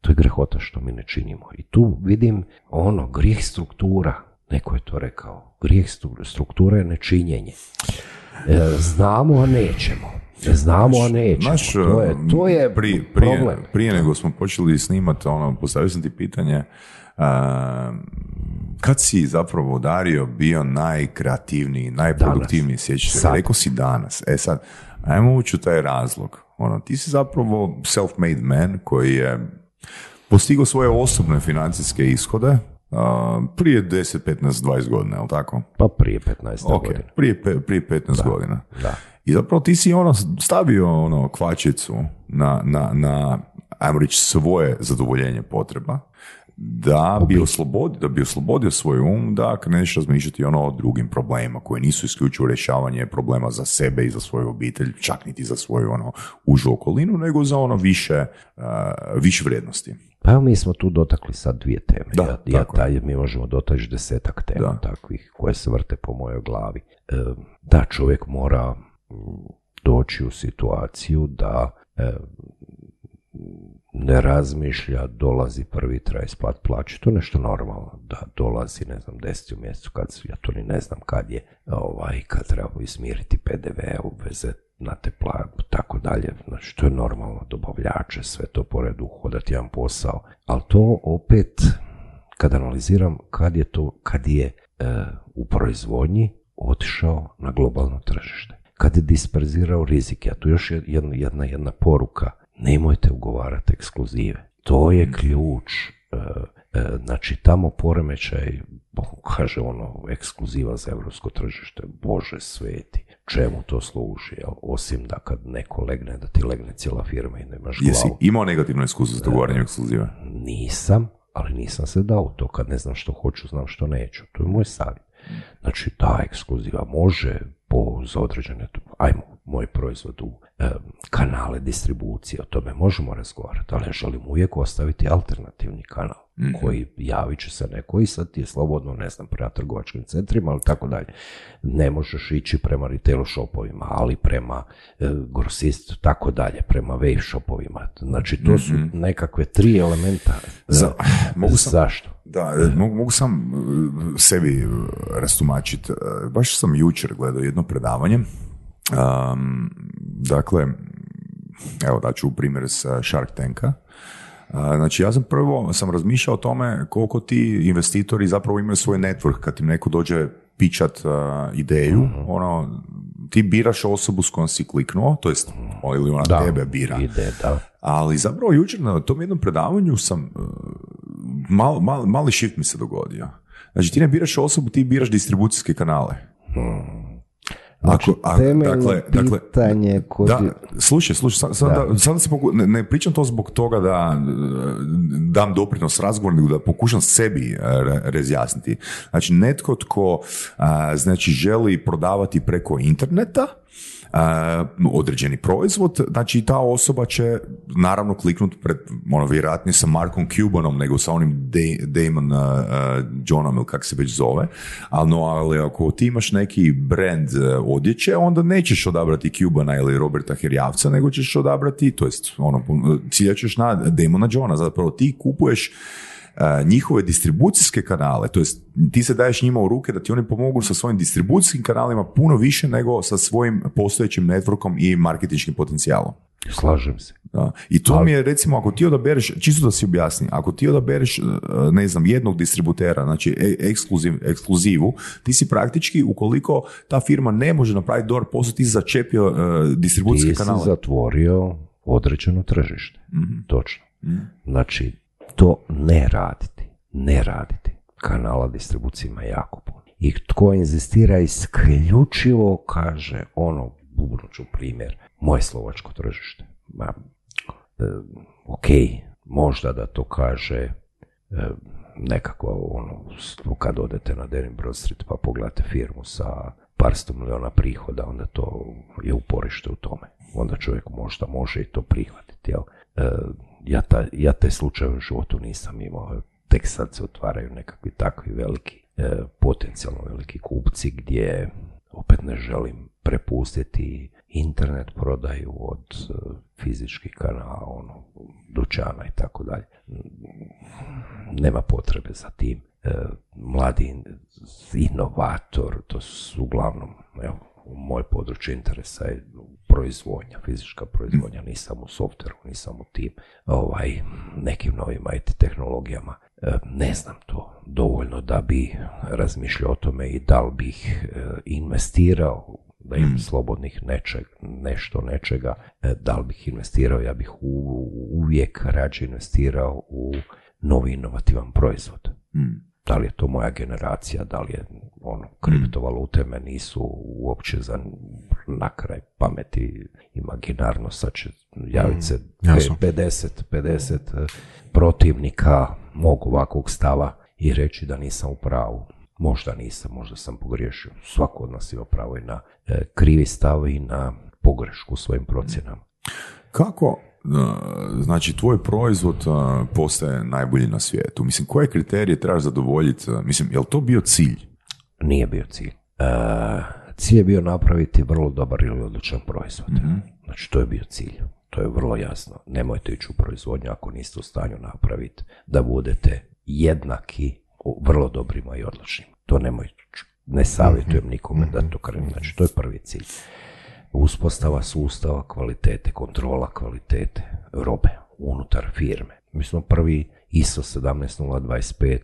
to je grehota što mi ne činimo. I tu vidim ono, grijeh struktura, neko je to rekao, grijeh struktura je nečinjenje. E, Znamo, a nećemo. Znamo, a nećemo. Znaš, to je, to je prije, prije, problem. prije nego smo počeli snimati, ono, postavio sam ti pitanje, a, kad si zapravo Dario bio najkreativniji, najproduktivniji, sjećaš se? Rekao si danas. E sad, ajmo ući u taj razlog. Ono, ti si zapravo self-made man koji je postigao svoje osobne financijske ishode a, prije 10, 15, 20 godina, je li tako? Pa prije 15 Ok, godina. prije, pe- prije 15 godina. Da. I zapravo ti si ono stavio ono kvačicu na, na, na ajmo reći, svoje zadovoljenje potreba da bi, oslobodio, da bi oslobodio svoj um da kreneš razmišljati ono o drugim problemima koji nisu isključivo rješavanje problema za sebe i za svoju obitelj, čak niti za svoju ono užu okolinu, nego za ono više, uh, više vrijednosti. Pa evo mi smo tu dotakli sad dvije teme. Da, ja, ja taj, mi možemo dotaći desetak tema Da. takvih koje se vrte po mojoj glavi. E, da, čovjek mora mm, doći u situaciju da e, ne razmišlja, dolazi prvi, treba isplat plaću, to je nešto normalno, da dolazi, ne znam, deseti u mjesecu, kad, su- ja to ni ne znam kad je, ovaj, kad treba ismiriti PDV, obveze na te pla, tako dalje, znači to je normalno, dobavljače, sve to po redu, hodati jedan posao, ali to opet, kad analiziram, kad je to, kad je e, u proizvodnji otišao na globalno tržište, kad je disperzirao rizike, a tu još je jedna, jedna, jedna poruka, nemojte ugovarati ekskluzive. To je ključ. e, e, znači, tamo poremećaj, kaže ono, ekskluziva za evropsko tržište, bože sveti, čemu to služi, jel? osim da kad neko legne, da ti legne cijela firma i nemaš Jesi glavu. imao negativno iskustvo s dogovaranjem ekskluzive? Nisam, ali nisam se dao to. Kad ne znam što hoću, znam što neću. To je moj savjet. Znači, ta ekskluziva može po, za određene, ajmo, moj proizvod u kanale distribucije, o tome možemo razgovarati, ali želim uvijek ostaviti alternativni kanal koji javit će se neko i sad ti je slobodno, ne znam, prema trgovačkim centrima, ali tako dalje. Ne možeš ići prema retail shopovima, ali prema e, grosistu, tako dalje, prema wave shopovima. Znači, to su nekakve tri elementa. e, Za- mogu sam- Zašto? Da, e, mogu, mogu sam e, sebi e, rastumačiti. E, Baš sam jučer gledao jedno predavanje. Um, dakle, evo daću primjer sa Shark Tanka. Znači, ja sam prvo sam razmišljao o tome koliko ti investitori zapravo imaju svoj network kad im neko dođe pičat a, ideju, ono, ti biraš osobu s kojom si kliknuo, to jest, ili ona Da, tebe bira. Ide, da. Ali zapravo jučer na tom jednom predavanju sam, uh, mal, mal- mali shift mi se dogodio. Znači ti ne biraš osobu, ti biraš distribucijske kanale. Znači, Ako- temeljno pitanje kod... Da, slušaj, slušaj, sad, sad, da, sad se poku- ne, ne pričam to zbog toga da uh, dam doprinos razgovoru, nego da pokušam sebi re- razjasniti. Znači, netko tko uh, znači, želi prodavati preko interneta, određeni proizvod, znači ta osoba će naravno kliknuti pred, ono, vjerojatnije sa Markom Cubanom nego sa onim Da- Damon uh, Johnom ili kako se već zove, ali, no, ali ako ti imaš neki brand odjeće, onda nećeš odabrati Cubana ili Roberta Herjavca, nego ćeš odabrati, to jest ono, ciljat ćeš na Damona Johna, zapravo ti kupuješ njihove distribucijske kanale, to jest ti se daješ njima u ruke da ti oni pomogu sa svojim distribucijskim kanalima puno više nego sa svojim postojećim networkom i marketinškim potencijalom. Slažem se. Da. I to mi je recimo ako ti odabereš, čisto da si objasni, ako ti odabereš uh, ne znam jednog distributera, znači e- ekskluziv, ekskluzivu, ti si praktički ukoliko ta firma ne može napraviti dobar posao, ti si začepio uh, distribucijske Ti si kanale. zatvorio određeno tržište. Mhm. Točno. Znači, to ne raditi. Ne raditi. Kanala distribucije ima jako puno. I tko inzistira isključivo, kaže, ono, bubnu ću primjer, moje slovačko tržište. Ma, e, ok, možda da to kaže e, nekako ono, kad odete na Denim Broad Street pa pogledate firmu sa par sto miliona prihoda, onda to je uporište u tome. Onda čovjek možda može i to prihvatiti. Jel? E, ja, ta, ja te slučajeve u životu nisam imao. Tek sad se otvaraju nekakvi takvi veliki, e, potencijalno veliki kupci gdje opet ne želim prepustiti internet prodaju od e, fizičkih kanala, ono, dućana i tako dalje. Nema potrebe za tim. E, mladi inovator, to su uglavnom, evo, u moj područje interesa je proizvodnja, fizička proizvodnja, nisam u softveru, nisam u tim ovaj, nekim novim IT tehnologijama. E, ne znam to dovoljno da bi razmišljao o tome i da li bih e, investirao da imam slobodnih nečeg, nešto nečega, e, da li bih investirao, ja bih u, uvijek rađe investirao u novi inovativan proizvod. Da li je to moja generacija, da li je ono, kriptovalute me nisu uopće za na kraj pameti imaginarno, sad će javiti se jasno. 50, 50 e, protivnika mog ovakvog stava i reći da nisam u pravu. Možda nisam, možda sam pogriješio. Svako od nas ima pravo i na e, krivi stav i na pogrešku u svojim procjenama. Kako, znači, tvoj proizvod postaje najbolji na svijetu? Mislim, koje kriterije trebaš zadovoljiti? Mislim, je li to bio cilj? Nije bio cilj. E, cilj je bio napraviti vrlo dobar ili odličan proizvod. Znači, to je bio cilj. To je vrlo jasno. Nemojte ići u proizvodnju ako niste u stanju napraviti da budete jednaki u vrlo dobrima i odličnim. To nemoj, ne savjetujem nikome da to krene. Znači, to je prvi cilj. Uspostava sustava kvalitete, kontrola kvalitete robe unutar firme. Mi smo prvi ISO 17025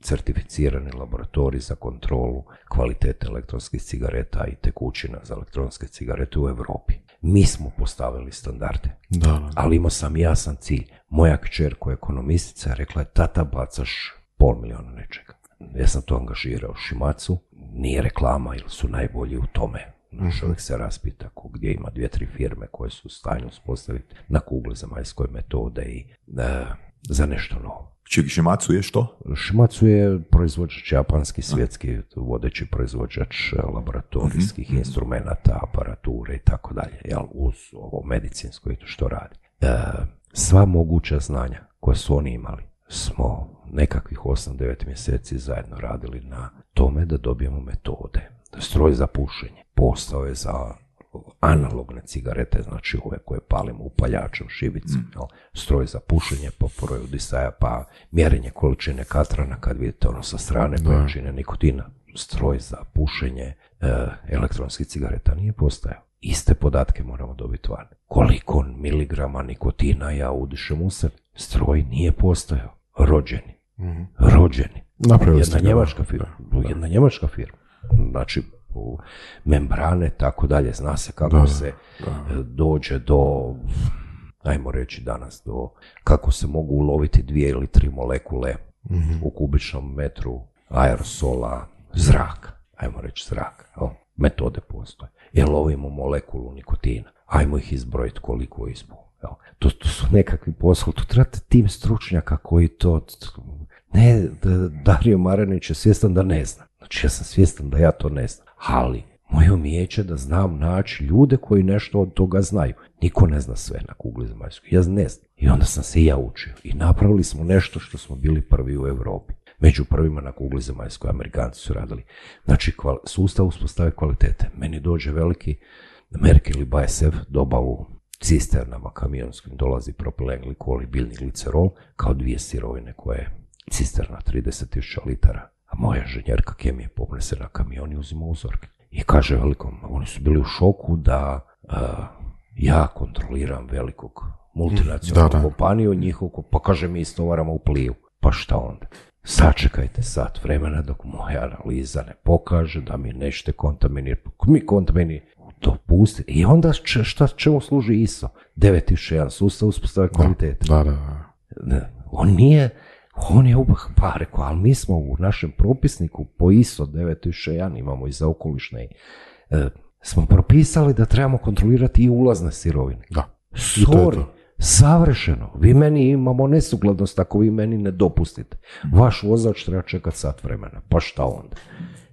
certificirani laboratorij za kontrolu kvalitete elektronskih cigareta i tekućina za elektronske cigarete u Europi. Mi smo postavili standarde. Da, da. Ali imao sam jasan cilj. Moja kćer koja je ekonomistica rekla je tata bacaš pol milijuna nečega. Ja sam to angažirao Šimacu, nije reklama ili su najbolji u tome. Čovjek se raspita ko gdje ima dvije, tri firme koje su u stanju uspostaviti na kugli zemaljskoj metode i e, za nešto novo. Čekaj, Šimacu je što? Šimacu je proizvođač japanski, svjetski vodeći proizvođač e, laboratorijskih instrumenata, aparature i tako dalje, jel, uz ovo medicinsko i to što radi. E, sva moguća znanja koje su oni imali smo nekakvih 8-9 mjeseci zajedno radili na tome da dobijemo metode. Stroj za pušenje postao je za analogne cigarete, znači ove koje palimo upaljačem, šibicom, jel? stroj za pušenje po broju disaja, pa mjerenje količine katrana kad vidite ono sa strane količine nikotina. Stroj za pušenje e, elektronskih cigareta nije postojao. Iste podatke moramo dobiti van. Koliko miligrama nikotina ja udišem u sebe? Stroj nije postojao. Rođeni. Rođeni. Napravili jedna njemačka firma. Jedna njemačka firma. Znači, membrane, tako dalje. Zna se kako se e, dođe do, ajmo reći danas, do kako se mogu uloviti dvije ili tri molekule u kubičnom metru aerosola zraka. Ajmo reći zraka. Metode postoje. Jer lovimo molekulu nikotina. Ajmo ih izbrojiti koliko. Jel? To, to su nekakvi poslovi. Tu trebate tim stručnjaka koji to... Ne, Dario Maranić je svjestan da ne zna. Znači ja sam svjestan da ja to ne znam. Ali Moje umijeće da znam naći ljude koji nešto od toga znaju. Niko ne zna sve na kugli zemaljskoj. Ja ne znam. I onda sam se i ja učio. I napravili smo nešto što smo bili prvi u Europi. Među prvima na kugli zemaljskoj Amerikanci su radili. Znači, sustav uspostave kvalitete. Meni dođe veliki Merkel ili BASF dobavu cisternama kamionskim dolazi propilen glikol i biljni glicerol kao dvije sirovine koje je cisterna 30.000 litara. A moja inženjerka kemije popne se na kamion i uzima uzorke. I kaže velikom, oni su bili u šoku da a, ja kontroliram velikog multinacionalnog Da, kompaniju njihovog, pa kaže mi istovaramo u pliju. Pa šta onda? Sačekajte sat vremena dok moja analiza ne pokaže da mi nešto kontaminira. Mi kontaminira. Dopusti. I onda če- šta, čemu služi ISO? 9001 sustav uspostave kvalitete. Da, da, da. Ne, on nije, on je ubah, pa rekao, ali mi smo u našem propisniku po ISO 9001, imamo i za okolišne, e, smo propisali da trebamo kontrolirati i ulazne sirovine. Da. Sorry, savršeno. Vi meni imamo nesugladnost ako vi meni ne dopustite. Vaš vozač treba čekati sat vremena. Pa šta onda?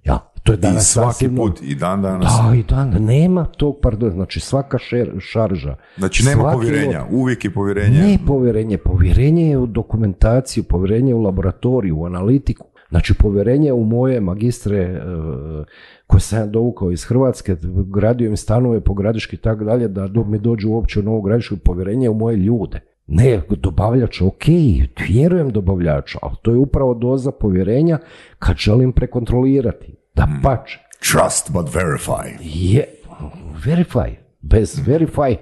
Ja, to je I danas svaki put, i dan danas. Da, i dan, nema tog, pardon, znači svaka šer, šarža. Znači nema svaki povjerenja, lot- uvijek je povjerenje. ne povjerenje, povjerenje je u dokumentaciju, povjerenje u laboratoriju, u analitiku. Znači povjerenje u moje magistre e, koje sam ja dovukao iz Hrvatske, gradio im stanove po gradiški i tako dalje, da mi dođu uopće u Novu gradišku povjerenje u moje ljude. Ne, dobavljač, ok, vjerujem dobavljaču, ali to je upravo doza povjerenja kad želim prekontrolirati. Da pače. Trust but verify. Je, verify. Bez verify,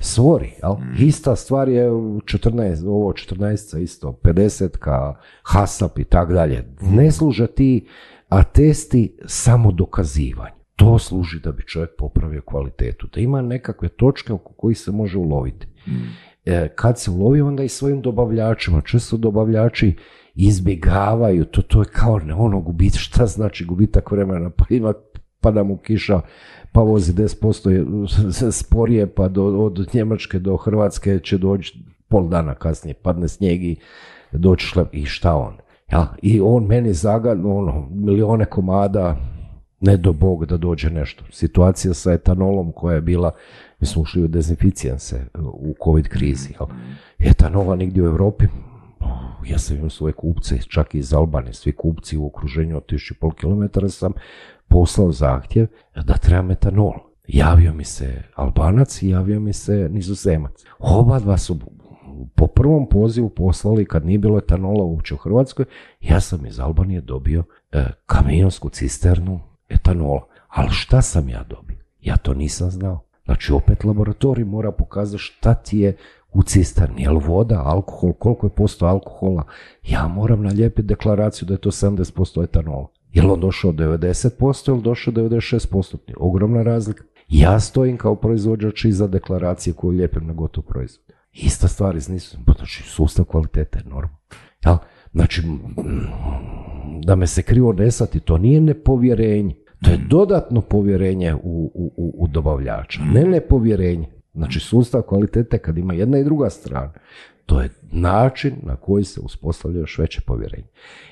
sorry, jel? Ista stvar je u 14, ovo 14 isto, 50 ka HASAP i tak dalje. Ne služe ti atesti samo dokazivanju. To služi da bi čovjek popravio kvalitetu, da ima nekakve točke oko kojih se može uloviti. E, kad se ulovi, onda i svojim dobavljačima. Često dobavljači izbjegavaju, to, to je kao ne, ono gubit, šta znači gubitak vremena, pa ima pada mu kiša, pa vozi 10% je- sporije, pa do, od Njemačke do Hrvatske će doći pol dana kasnije, padne snijeg i doći šlep, i šta on? Ja, I on meni zagadno, ono, milione komada, ne do Bog da dođe nešto. Situacija sa etanolom koja je bila, mi smo ušli u dezinficijense u covid krizi, jel? etanola nigdje u Europi, ja sam imao svoje kupce, čak i iz Albanije, svi kupci u okruženju od 1500 km sam poslao zahtjev da treba metanol. Javio mi se Albanac i javio mi se Nizozemac. Oba dva su po prvom pozivu poslali kad nije bilo etanola uopće u Hrvatskoj, ja sam iz Albanije dobio e, kamionsku cisternu etanola. Ali šta sam ja dobio? Ja to nisam znao. Znači opet laboratorij mora pokazati šta ti je u cisterni, jel voda, alkohol, koliko je posto alkohola. Ja moram nalijepiti deklaraciju da je to 70% etanola. Jel on došao 90% ili došao 96%? Ogromna razlika. Ja stojim kao proizvođač iza deklaracije koju lijepim na gotov proizvod. Ista stvar iz nisu, pa znači sustav kvalitete je normalno. Jel? Znači, da me se krivo ne shvati, to nije nepovjerenje. To je dodatno povjerenje u, u, u, u dobavljača, ne nepovjerenje. Znači, sustav kvalitete kad ima jedna i druga strana, to je način na koji se uspostavlja još veće povjerenje.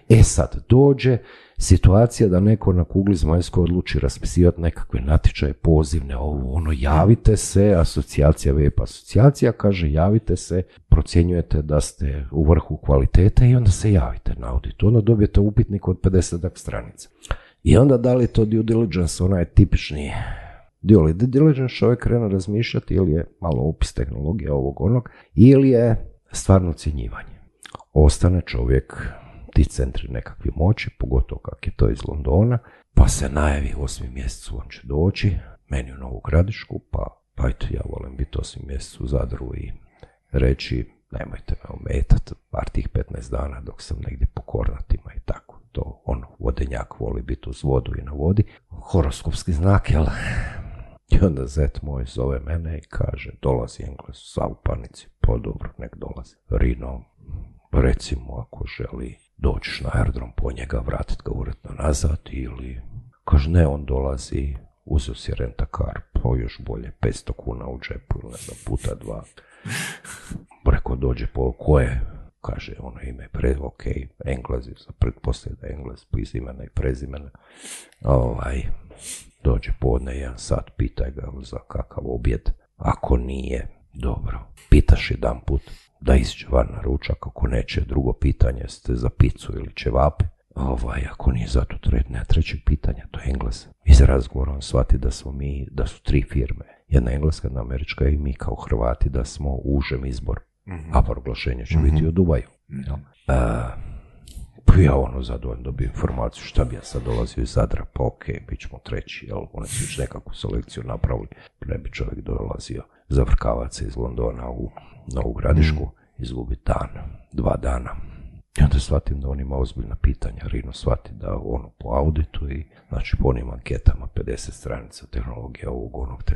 E sad, dođe situacija da neko na kugli zemaljskoj odluči raspisivati nekakve natječaje, pozivne, ovo, ono, javite se, asocijacija VEP asocijacija kaže javite se, procjenjujete da ste u vrhu kvalitete i onda se javite na audit. Onda dobijete upitnik od 50 stranica. I onda da li je to due diligence, onaj tipični due diligence, čovjek krene razmišljati ili je malo opis tehnologije ovog onog, ili je stvarno ocjenjivanje. Ostane čovjek ti centri nekakve moći, pogotovo kak je to iz Londona, pa se najavi u osmi mjesecu on će doći, meni u Novu Gradišku, pa, pa eto, ja volim biti osmi mjesec u Zadru i reći nemojte me ometati par tih 15 dana dok sam negdje po kornatima i tako. To ono, vodenjak voli biti uz vodu i na vodi. Horoskopski znak, jel? I onda zet moj zove mene i kaže, dolazi Engles, sa u panici, pa dobro, nek dolazi. Rino, recimo ako želi doći na aerodrom po njega, vratiti ga uredno nazad ili kaže ne, on dolazi, uzeo si rentakar, pa još bolje, 500 kuna u džepu ili ne znam, puta dva. Rekao dođe po koje, kaže ono ime pre, ok, Englezi, za pretpostavljaju da je Englez, imena i prezimena. Ovaj, Dođe podne jedan sat, pitaj ga za kakav objed. Ako nije, dobro. Pitaš jedan put da iziđe van na ručak, ako neće, drugo pitanje ste za picu ili ćevape. Ovaj, ako nije zato tre, ne, trećeg pitanja, to je Engles. Iz razgovora on shvati da smo mi, da su tri firme. Jedna engleska, jedna američka i mi kao Hrvati da smo užem izboru. A proglašenje će biti u Dubaju. E, pa ja ono zadovoljno dobio informaciju šta bi ja sad dolazio iz Zadra, pa ok, bit ćemo treći, jel, oni su već nekakvu selekciju napravili, ne bi čovjek dolazio zavrkavac se iz Londona u Novu Gradišku, izgubi dan, dva dana. I onda shvatim da on ima ozbiljna pitanja, Rino shvati da ono po auditu i znači po onim anketama 50 stranica tehnologija ovog onog, te,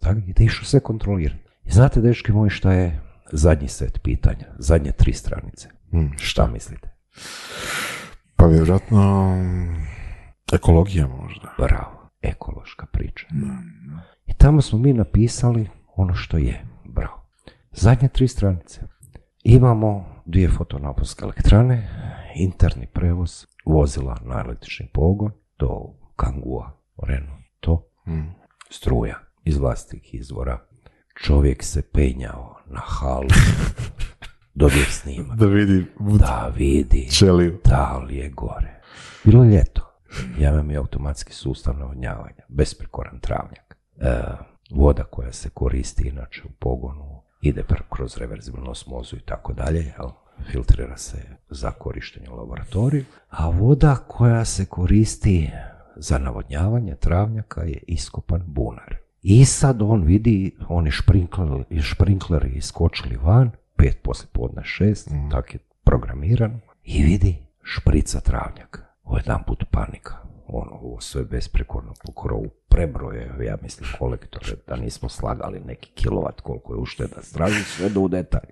tako, i da išao sve kontrolirati. I znate, dečki moji, šta je zadnji set pitanja, zadnje tri stranice? Šta mislite? Pa vjerojatno ekologija možda. Bravo, ekološka priča. I tamo smo mi napisali ono što je. Bravo. Zadnje tri stranice. Imamo dvije fotonaponske elektrane, interni prevoz, vozila na električni pogon, to kangua, Renault, to, struja iz vlastitih izvora. Čovjek se penjao na halu, dobio snimak. Da vidi Da vidi čeliju. da li je gore. Bilo je ljeto. Ja imam i automatski sustav navodnjavanja, besprekoran travnjak. E, voda koja se koristi inače u pogonu ide pr- kroz reverzibilnu osmozu i tako dalje, jel? filtrira se za korištenje u laboratoriju, a voda koja se koristi za navodnjavanje travnjaka je iskopan bunar. I sad on vidi, oni šprinkleri, šprinkleri iskočili van, pet poslije podne šest, tak je programirano, i vidi šprica travnjaka. Ovo je jedan put panika. Ono, ovo sve besprekorno po krovu prebroje, ja mislim, kolektore, da nismo slagali neki kilovat koliko je ušteda, straži sve do u detalj.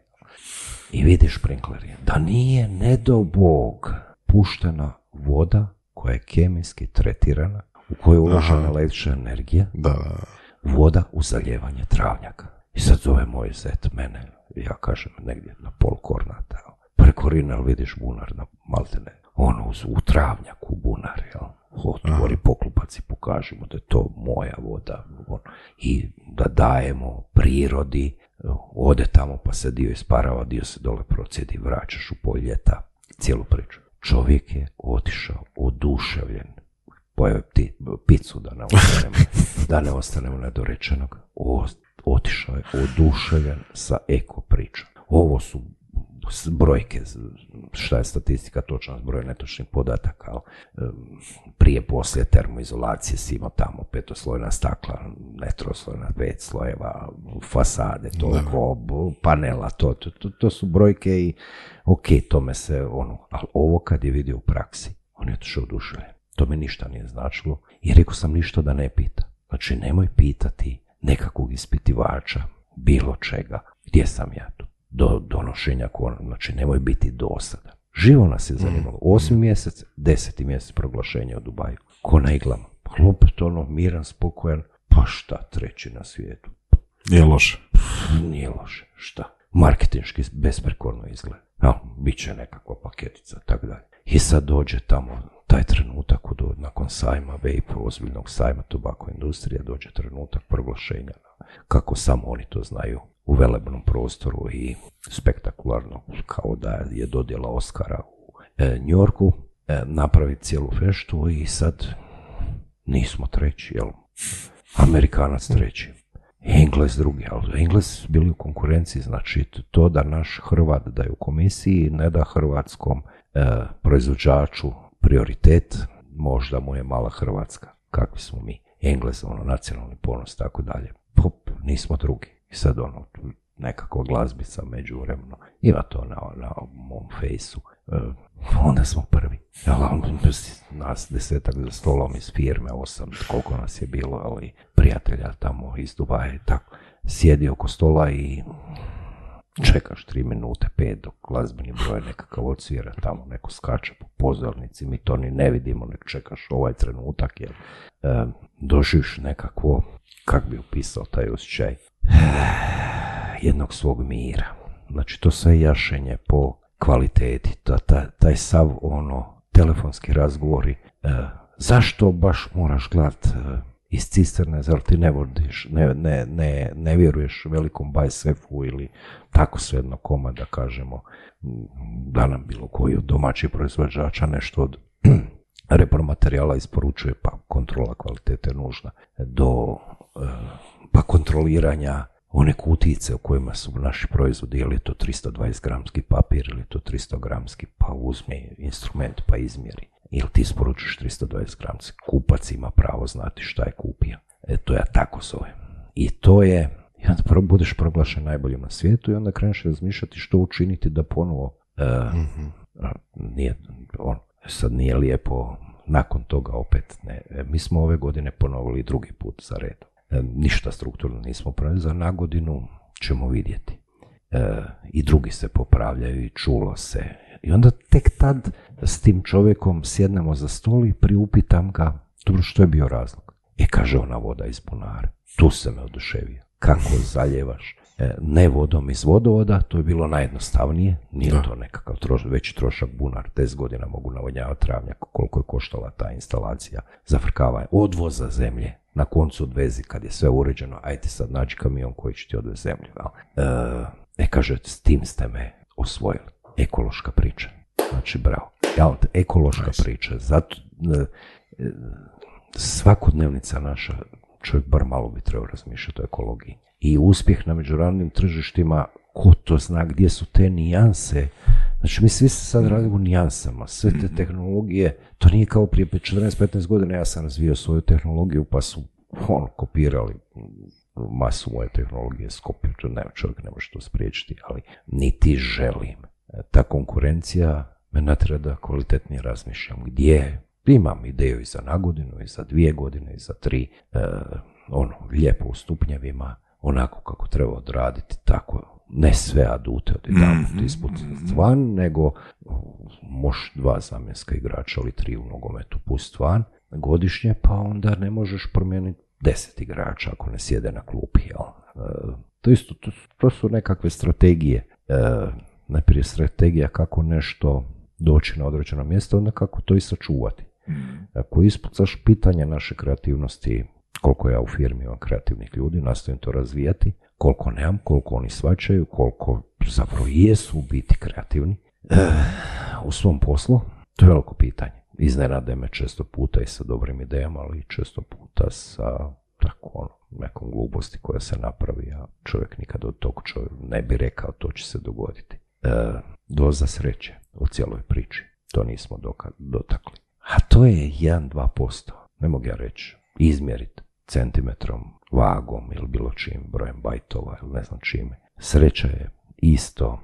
I vidiš je, da nije, ne do Bog, puštena voda koja je kemijski tretirana, u kojoj je uložena električna energija, Da, da, da. Voda u zaljevanje travnjaka. I sad zove moj zet mene, ja kažem negdje na pol kornata, jel. preko Rinal vidiš bunar na maltene, ono uz- u travnjaku bunar, jel. Otvori poklupac i pokažemo da je to moja voda. ono. I da dajemo prirodi, ode tamo pa se dio isparava, dio se dole procijedi, vraćaš u polj ljeta. Cijelu priču. Čovjek je otišao oduševljen pojeo picu da ne ostanemo, da ne ostanemo nedorečenog. O, otišao je oduševljen sa eko pričom. Ovo su brojke, šta je statistika točna, broj netočnih podataka, prije poslije termoizolacije si imao tamo petoslojna stakla, netroslojna pet slojeva, fasade, toliko, panela, to, to, to, to su brojke i ok, tome se ono, ali ovo kad je vidio u praksi, on je otišao oduševljen. To mi ništa nije značilo i rekao sam ništa da ne pita. Znači nemoj pitati nekakvog ispitivača, bilo čega, gdje sam ja tu, do donošenja konačnog, znači nemoj biti dosadan. Živo nas je zanimalo. Osmi mjesec, deseti mjesec proglašenja u Dubaju. Ko na iglama. Opet ono, miran, spokojan, pa šta treći na svijetu. Nije loše. Nije loše, šta? Marketinški besprekorno izgleda. Ja, bit će nekakva paketica, tako dalje. I sad dođe tamo taj trenutak, do, nakon sajma vape, ozbiljnog sajma tobako industrije, dođe trenutak proglašenja. Kako samo oni to znaju u velebnom prostoru i spektakularno, kao da je dodjela Oscara u e, New Yorku, e, napraviti cijelu feštu i sad nismo treći, jel? Amerikanac treći. Engles drugi, ali Engles bili u konkurenciji, znači to da naš Hrvat da je u komisiji ne da hrvatskom e, proizvođaču prioritet, možda mu je mala Hrvatska, kakvi smo mi, Engles, ono, nacionalni ponos, tako dalje. Pop, nismo drugi. I sad ono, nekakva glazbica međuvremeno, ima to na, na mom fejsu. E, onda smo prvi. Nas desetak za stolom iz firme, osam, koliko nas je bilo, ali prijatelja tamo iz Dubaja i tako. Sjedi oko stola i čekaš tri minute, pet, dok glazbeni broj nekakav odsvira tamo, neko skače po pozornici, mi to ni ne vidimo, nek čekaš ovaj trenutak, jer e, doživiš nekakvo, kak bi opisao taj osjećaj, jednog svog mira. Znači to sve jašenje po kvaliteti, ta, ta- taj sav ono telefonski razgovori e, zašto baš moraš gledat e, iz cisterne, zar ti ne vodiš, ne, ne, ne, ne vjeruješ velikom bajsefu ili tako svejedno koma da kažemo da nam bilo koji od domaćih proizvođača nešto od repromaterijala isporučuje, pa kontrola kvalitete nužna, do e, pa kontroliranja one kutice u kojima su naši proizvodi, je li to 320 gramski papir ili to 300 gramski, pa uzmi instrument pa izmjeri. Ili ti isporučiš 320 gramski, kupac ima pravo znati šta je kupio. E, to ja tako zovem. I to je, i onda budeš proglašen najboljim na svijetu i onda kreneš razmišljati što učiniti da ponovo nije, on, sad nije lijepo nakon toga opet ne. E, Mi smo ove godine ponovili drugi put za red. E, Ništa strukturno nismo pravili za na godinu, ćemo vidjeti. E, I drugi se popravljaju i čulo se. I onda tek tad s tim čovjekom sjednemo za stol i priupitam ga, dobro što je bio razlog? E kaže ona voda iz bunare. Tu se me oduševio. Kako zaljevaš? E, ne vodom iz vodovoda, to je bilo najjednostavnije, nije to nekakav troš, veći trošak bunar, 10 godina mogu navodnjavati travnjak, koliko je koštala ta instalacija zafrkavanja, odvoza zemlje, na koncu odvezi kad je sve uređeno, ajde sad nađi kamion koji će ti odvesti zemlju. E, e, kaže, s tim ste me osvojili. Ekološka priča. Znači, bravo. Ja, ekološka priča. Zato, e, e, svakodnevnica naša, čovjek bar malo bi trebao razmišljati o ekologiji. I uspjeh na međunarodnim tržištima, ko to zna gdje su te nijanse. Znači mi svi se sad radimo u nijansama, sve te tehnologije, to nije kao prije 14-15 godina ja sam razvio svoju tehnologiju pa su ono, kopirali masu moje tehnologije skopio, ne, čovjek ne može to spriječiti, ali niti želim. E, Ta konkurencija me natjera da kvalitetnije razmišljam gdje imam ideju i za nagodinu, i za dvije godine, i za tri, e, ono, lijepo u stupnjevima, onako kako treba odraditi, tako, ne sve adute od jedan ispod van, nego možeš dva zamjenska igrača ili tri u nogometu pust van godišnje, pa onda ne možeš promijeniti deset igrača ako ne sjede na klupi, jel? E, to isto, to, to su nekakve strategije. E, najprije strategija kako nešto doći na određeno mjesto, onda kako to i sačuvati. Ako ispucaš pitanje naše kreativnosti, koliko ja u firmi imam kreativnih ljudi, nastojim to razvijati, koliko nemam, koliko oni svačaju, koliko zapravo jesu biti kreativni eh, u svom poslu, to je veliko pitanje. Iznenade me često puta i sa dobrim idejama, ali često puta sa tako ono, nekom gluposti koja se napravi, a čovjek nikad od tog čovjeka ne bi rekao to će se dogoditi. E, doza sreće u cijeloj priči. To nismo doka- dotakli. A to je 1-2%. Ne mogu ja reći. Izmjeriti centimetrom, vagom ili bilo čim, brojem bajtova ili ne znam čime. Sreća je isto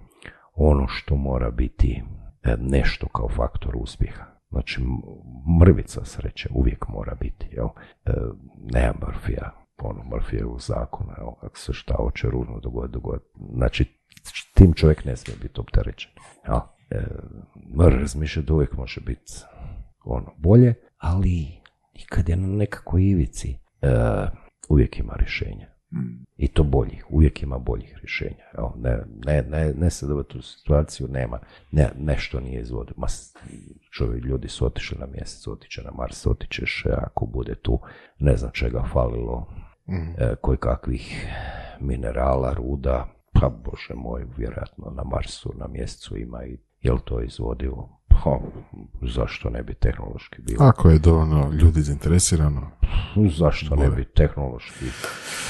ono što mora biti e, nešto kao faktor uspjeha. Znači, mrvica sreće uvijek mora biti, jel? E, ono, Murphyjevog zakona, jel? Ako se šta hoće ružno dogodi, dogodi. Znači, tim čovjek ne smije biti opterećen. Jel? E, mora razmišljati da uvijek može biti ono, bolje, ali i kad je na nekakvoj ivici, e, uvijek ima rješenja. I to boljih, uvijek ima boljih rješenja. Evo, ne, ne, ne, ne se u situaciju, nema, ne, nešto nije izvodio. Ma, čovjek, ljudi su otišli na mjesec, otiće na Mars, otićeš, e, ako bude tu ne znam čega falilo, e, koji kakvih minerala, ruda, pa bože moj, vjerojatno na Marsu, na mjesecu ima i jel to izvodio? Pa, zašto ne bi tehnološki bilo? Ako je dovoljno ljudi zainteresirano, Zašto ne bi tehnološki?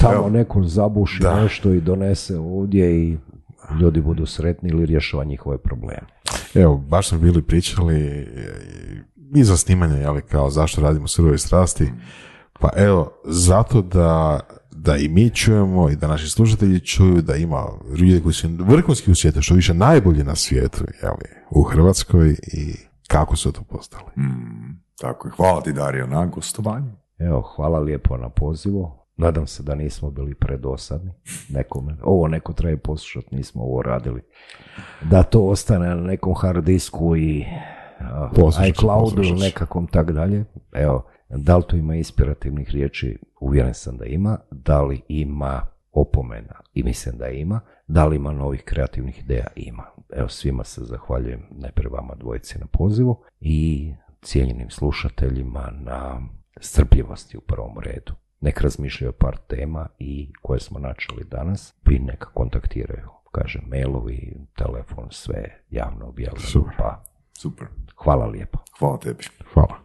Tamo neko zabuši nešto i donese ovdje i ljudi budu sretni ili rješava njihove probleme. Evo, baš smo bili pričali i za snimanje, jeli, kao zašto radimo surove strasti. Pa evo, zato da, da i mi čujemo i da naši slušatelji čuju da ima ljudi koji su vrhunski u svijetu, što više najbolji na svijetu, jeli, u Hrvatskoj i kako su to postali. Tako je. Hvala ti Dario na gostovanju. Evo, hvala lijepo na pozivu. Nadam se da nismo bili predosadni nekome. Ovo neko treba poslušati, nismo ovo radili. Da to ostane na nekom hard disku i ću, iCloudu ili nekakvom tak dalje. Evo, da li to ima inspirativnih riječi? Uvjeren sam da ima. Da li ima opomena? I mislim da ima. Da li ima novih kreativnih ideja? Ima. Evo, svima se zahvaljujem najprije vama dvojici na pozivu i cijenjenim slušateljima na strpljivosti u prvom redu. Nek razmišljaju par tema i koje smo načeli danas, i neka kontaktiraju. Kažem, mailovi, telefon, sve javno objavljeno. Super. Pa, Super. hvala lijepo. Hvala tebi. Hvala.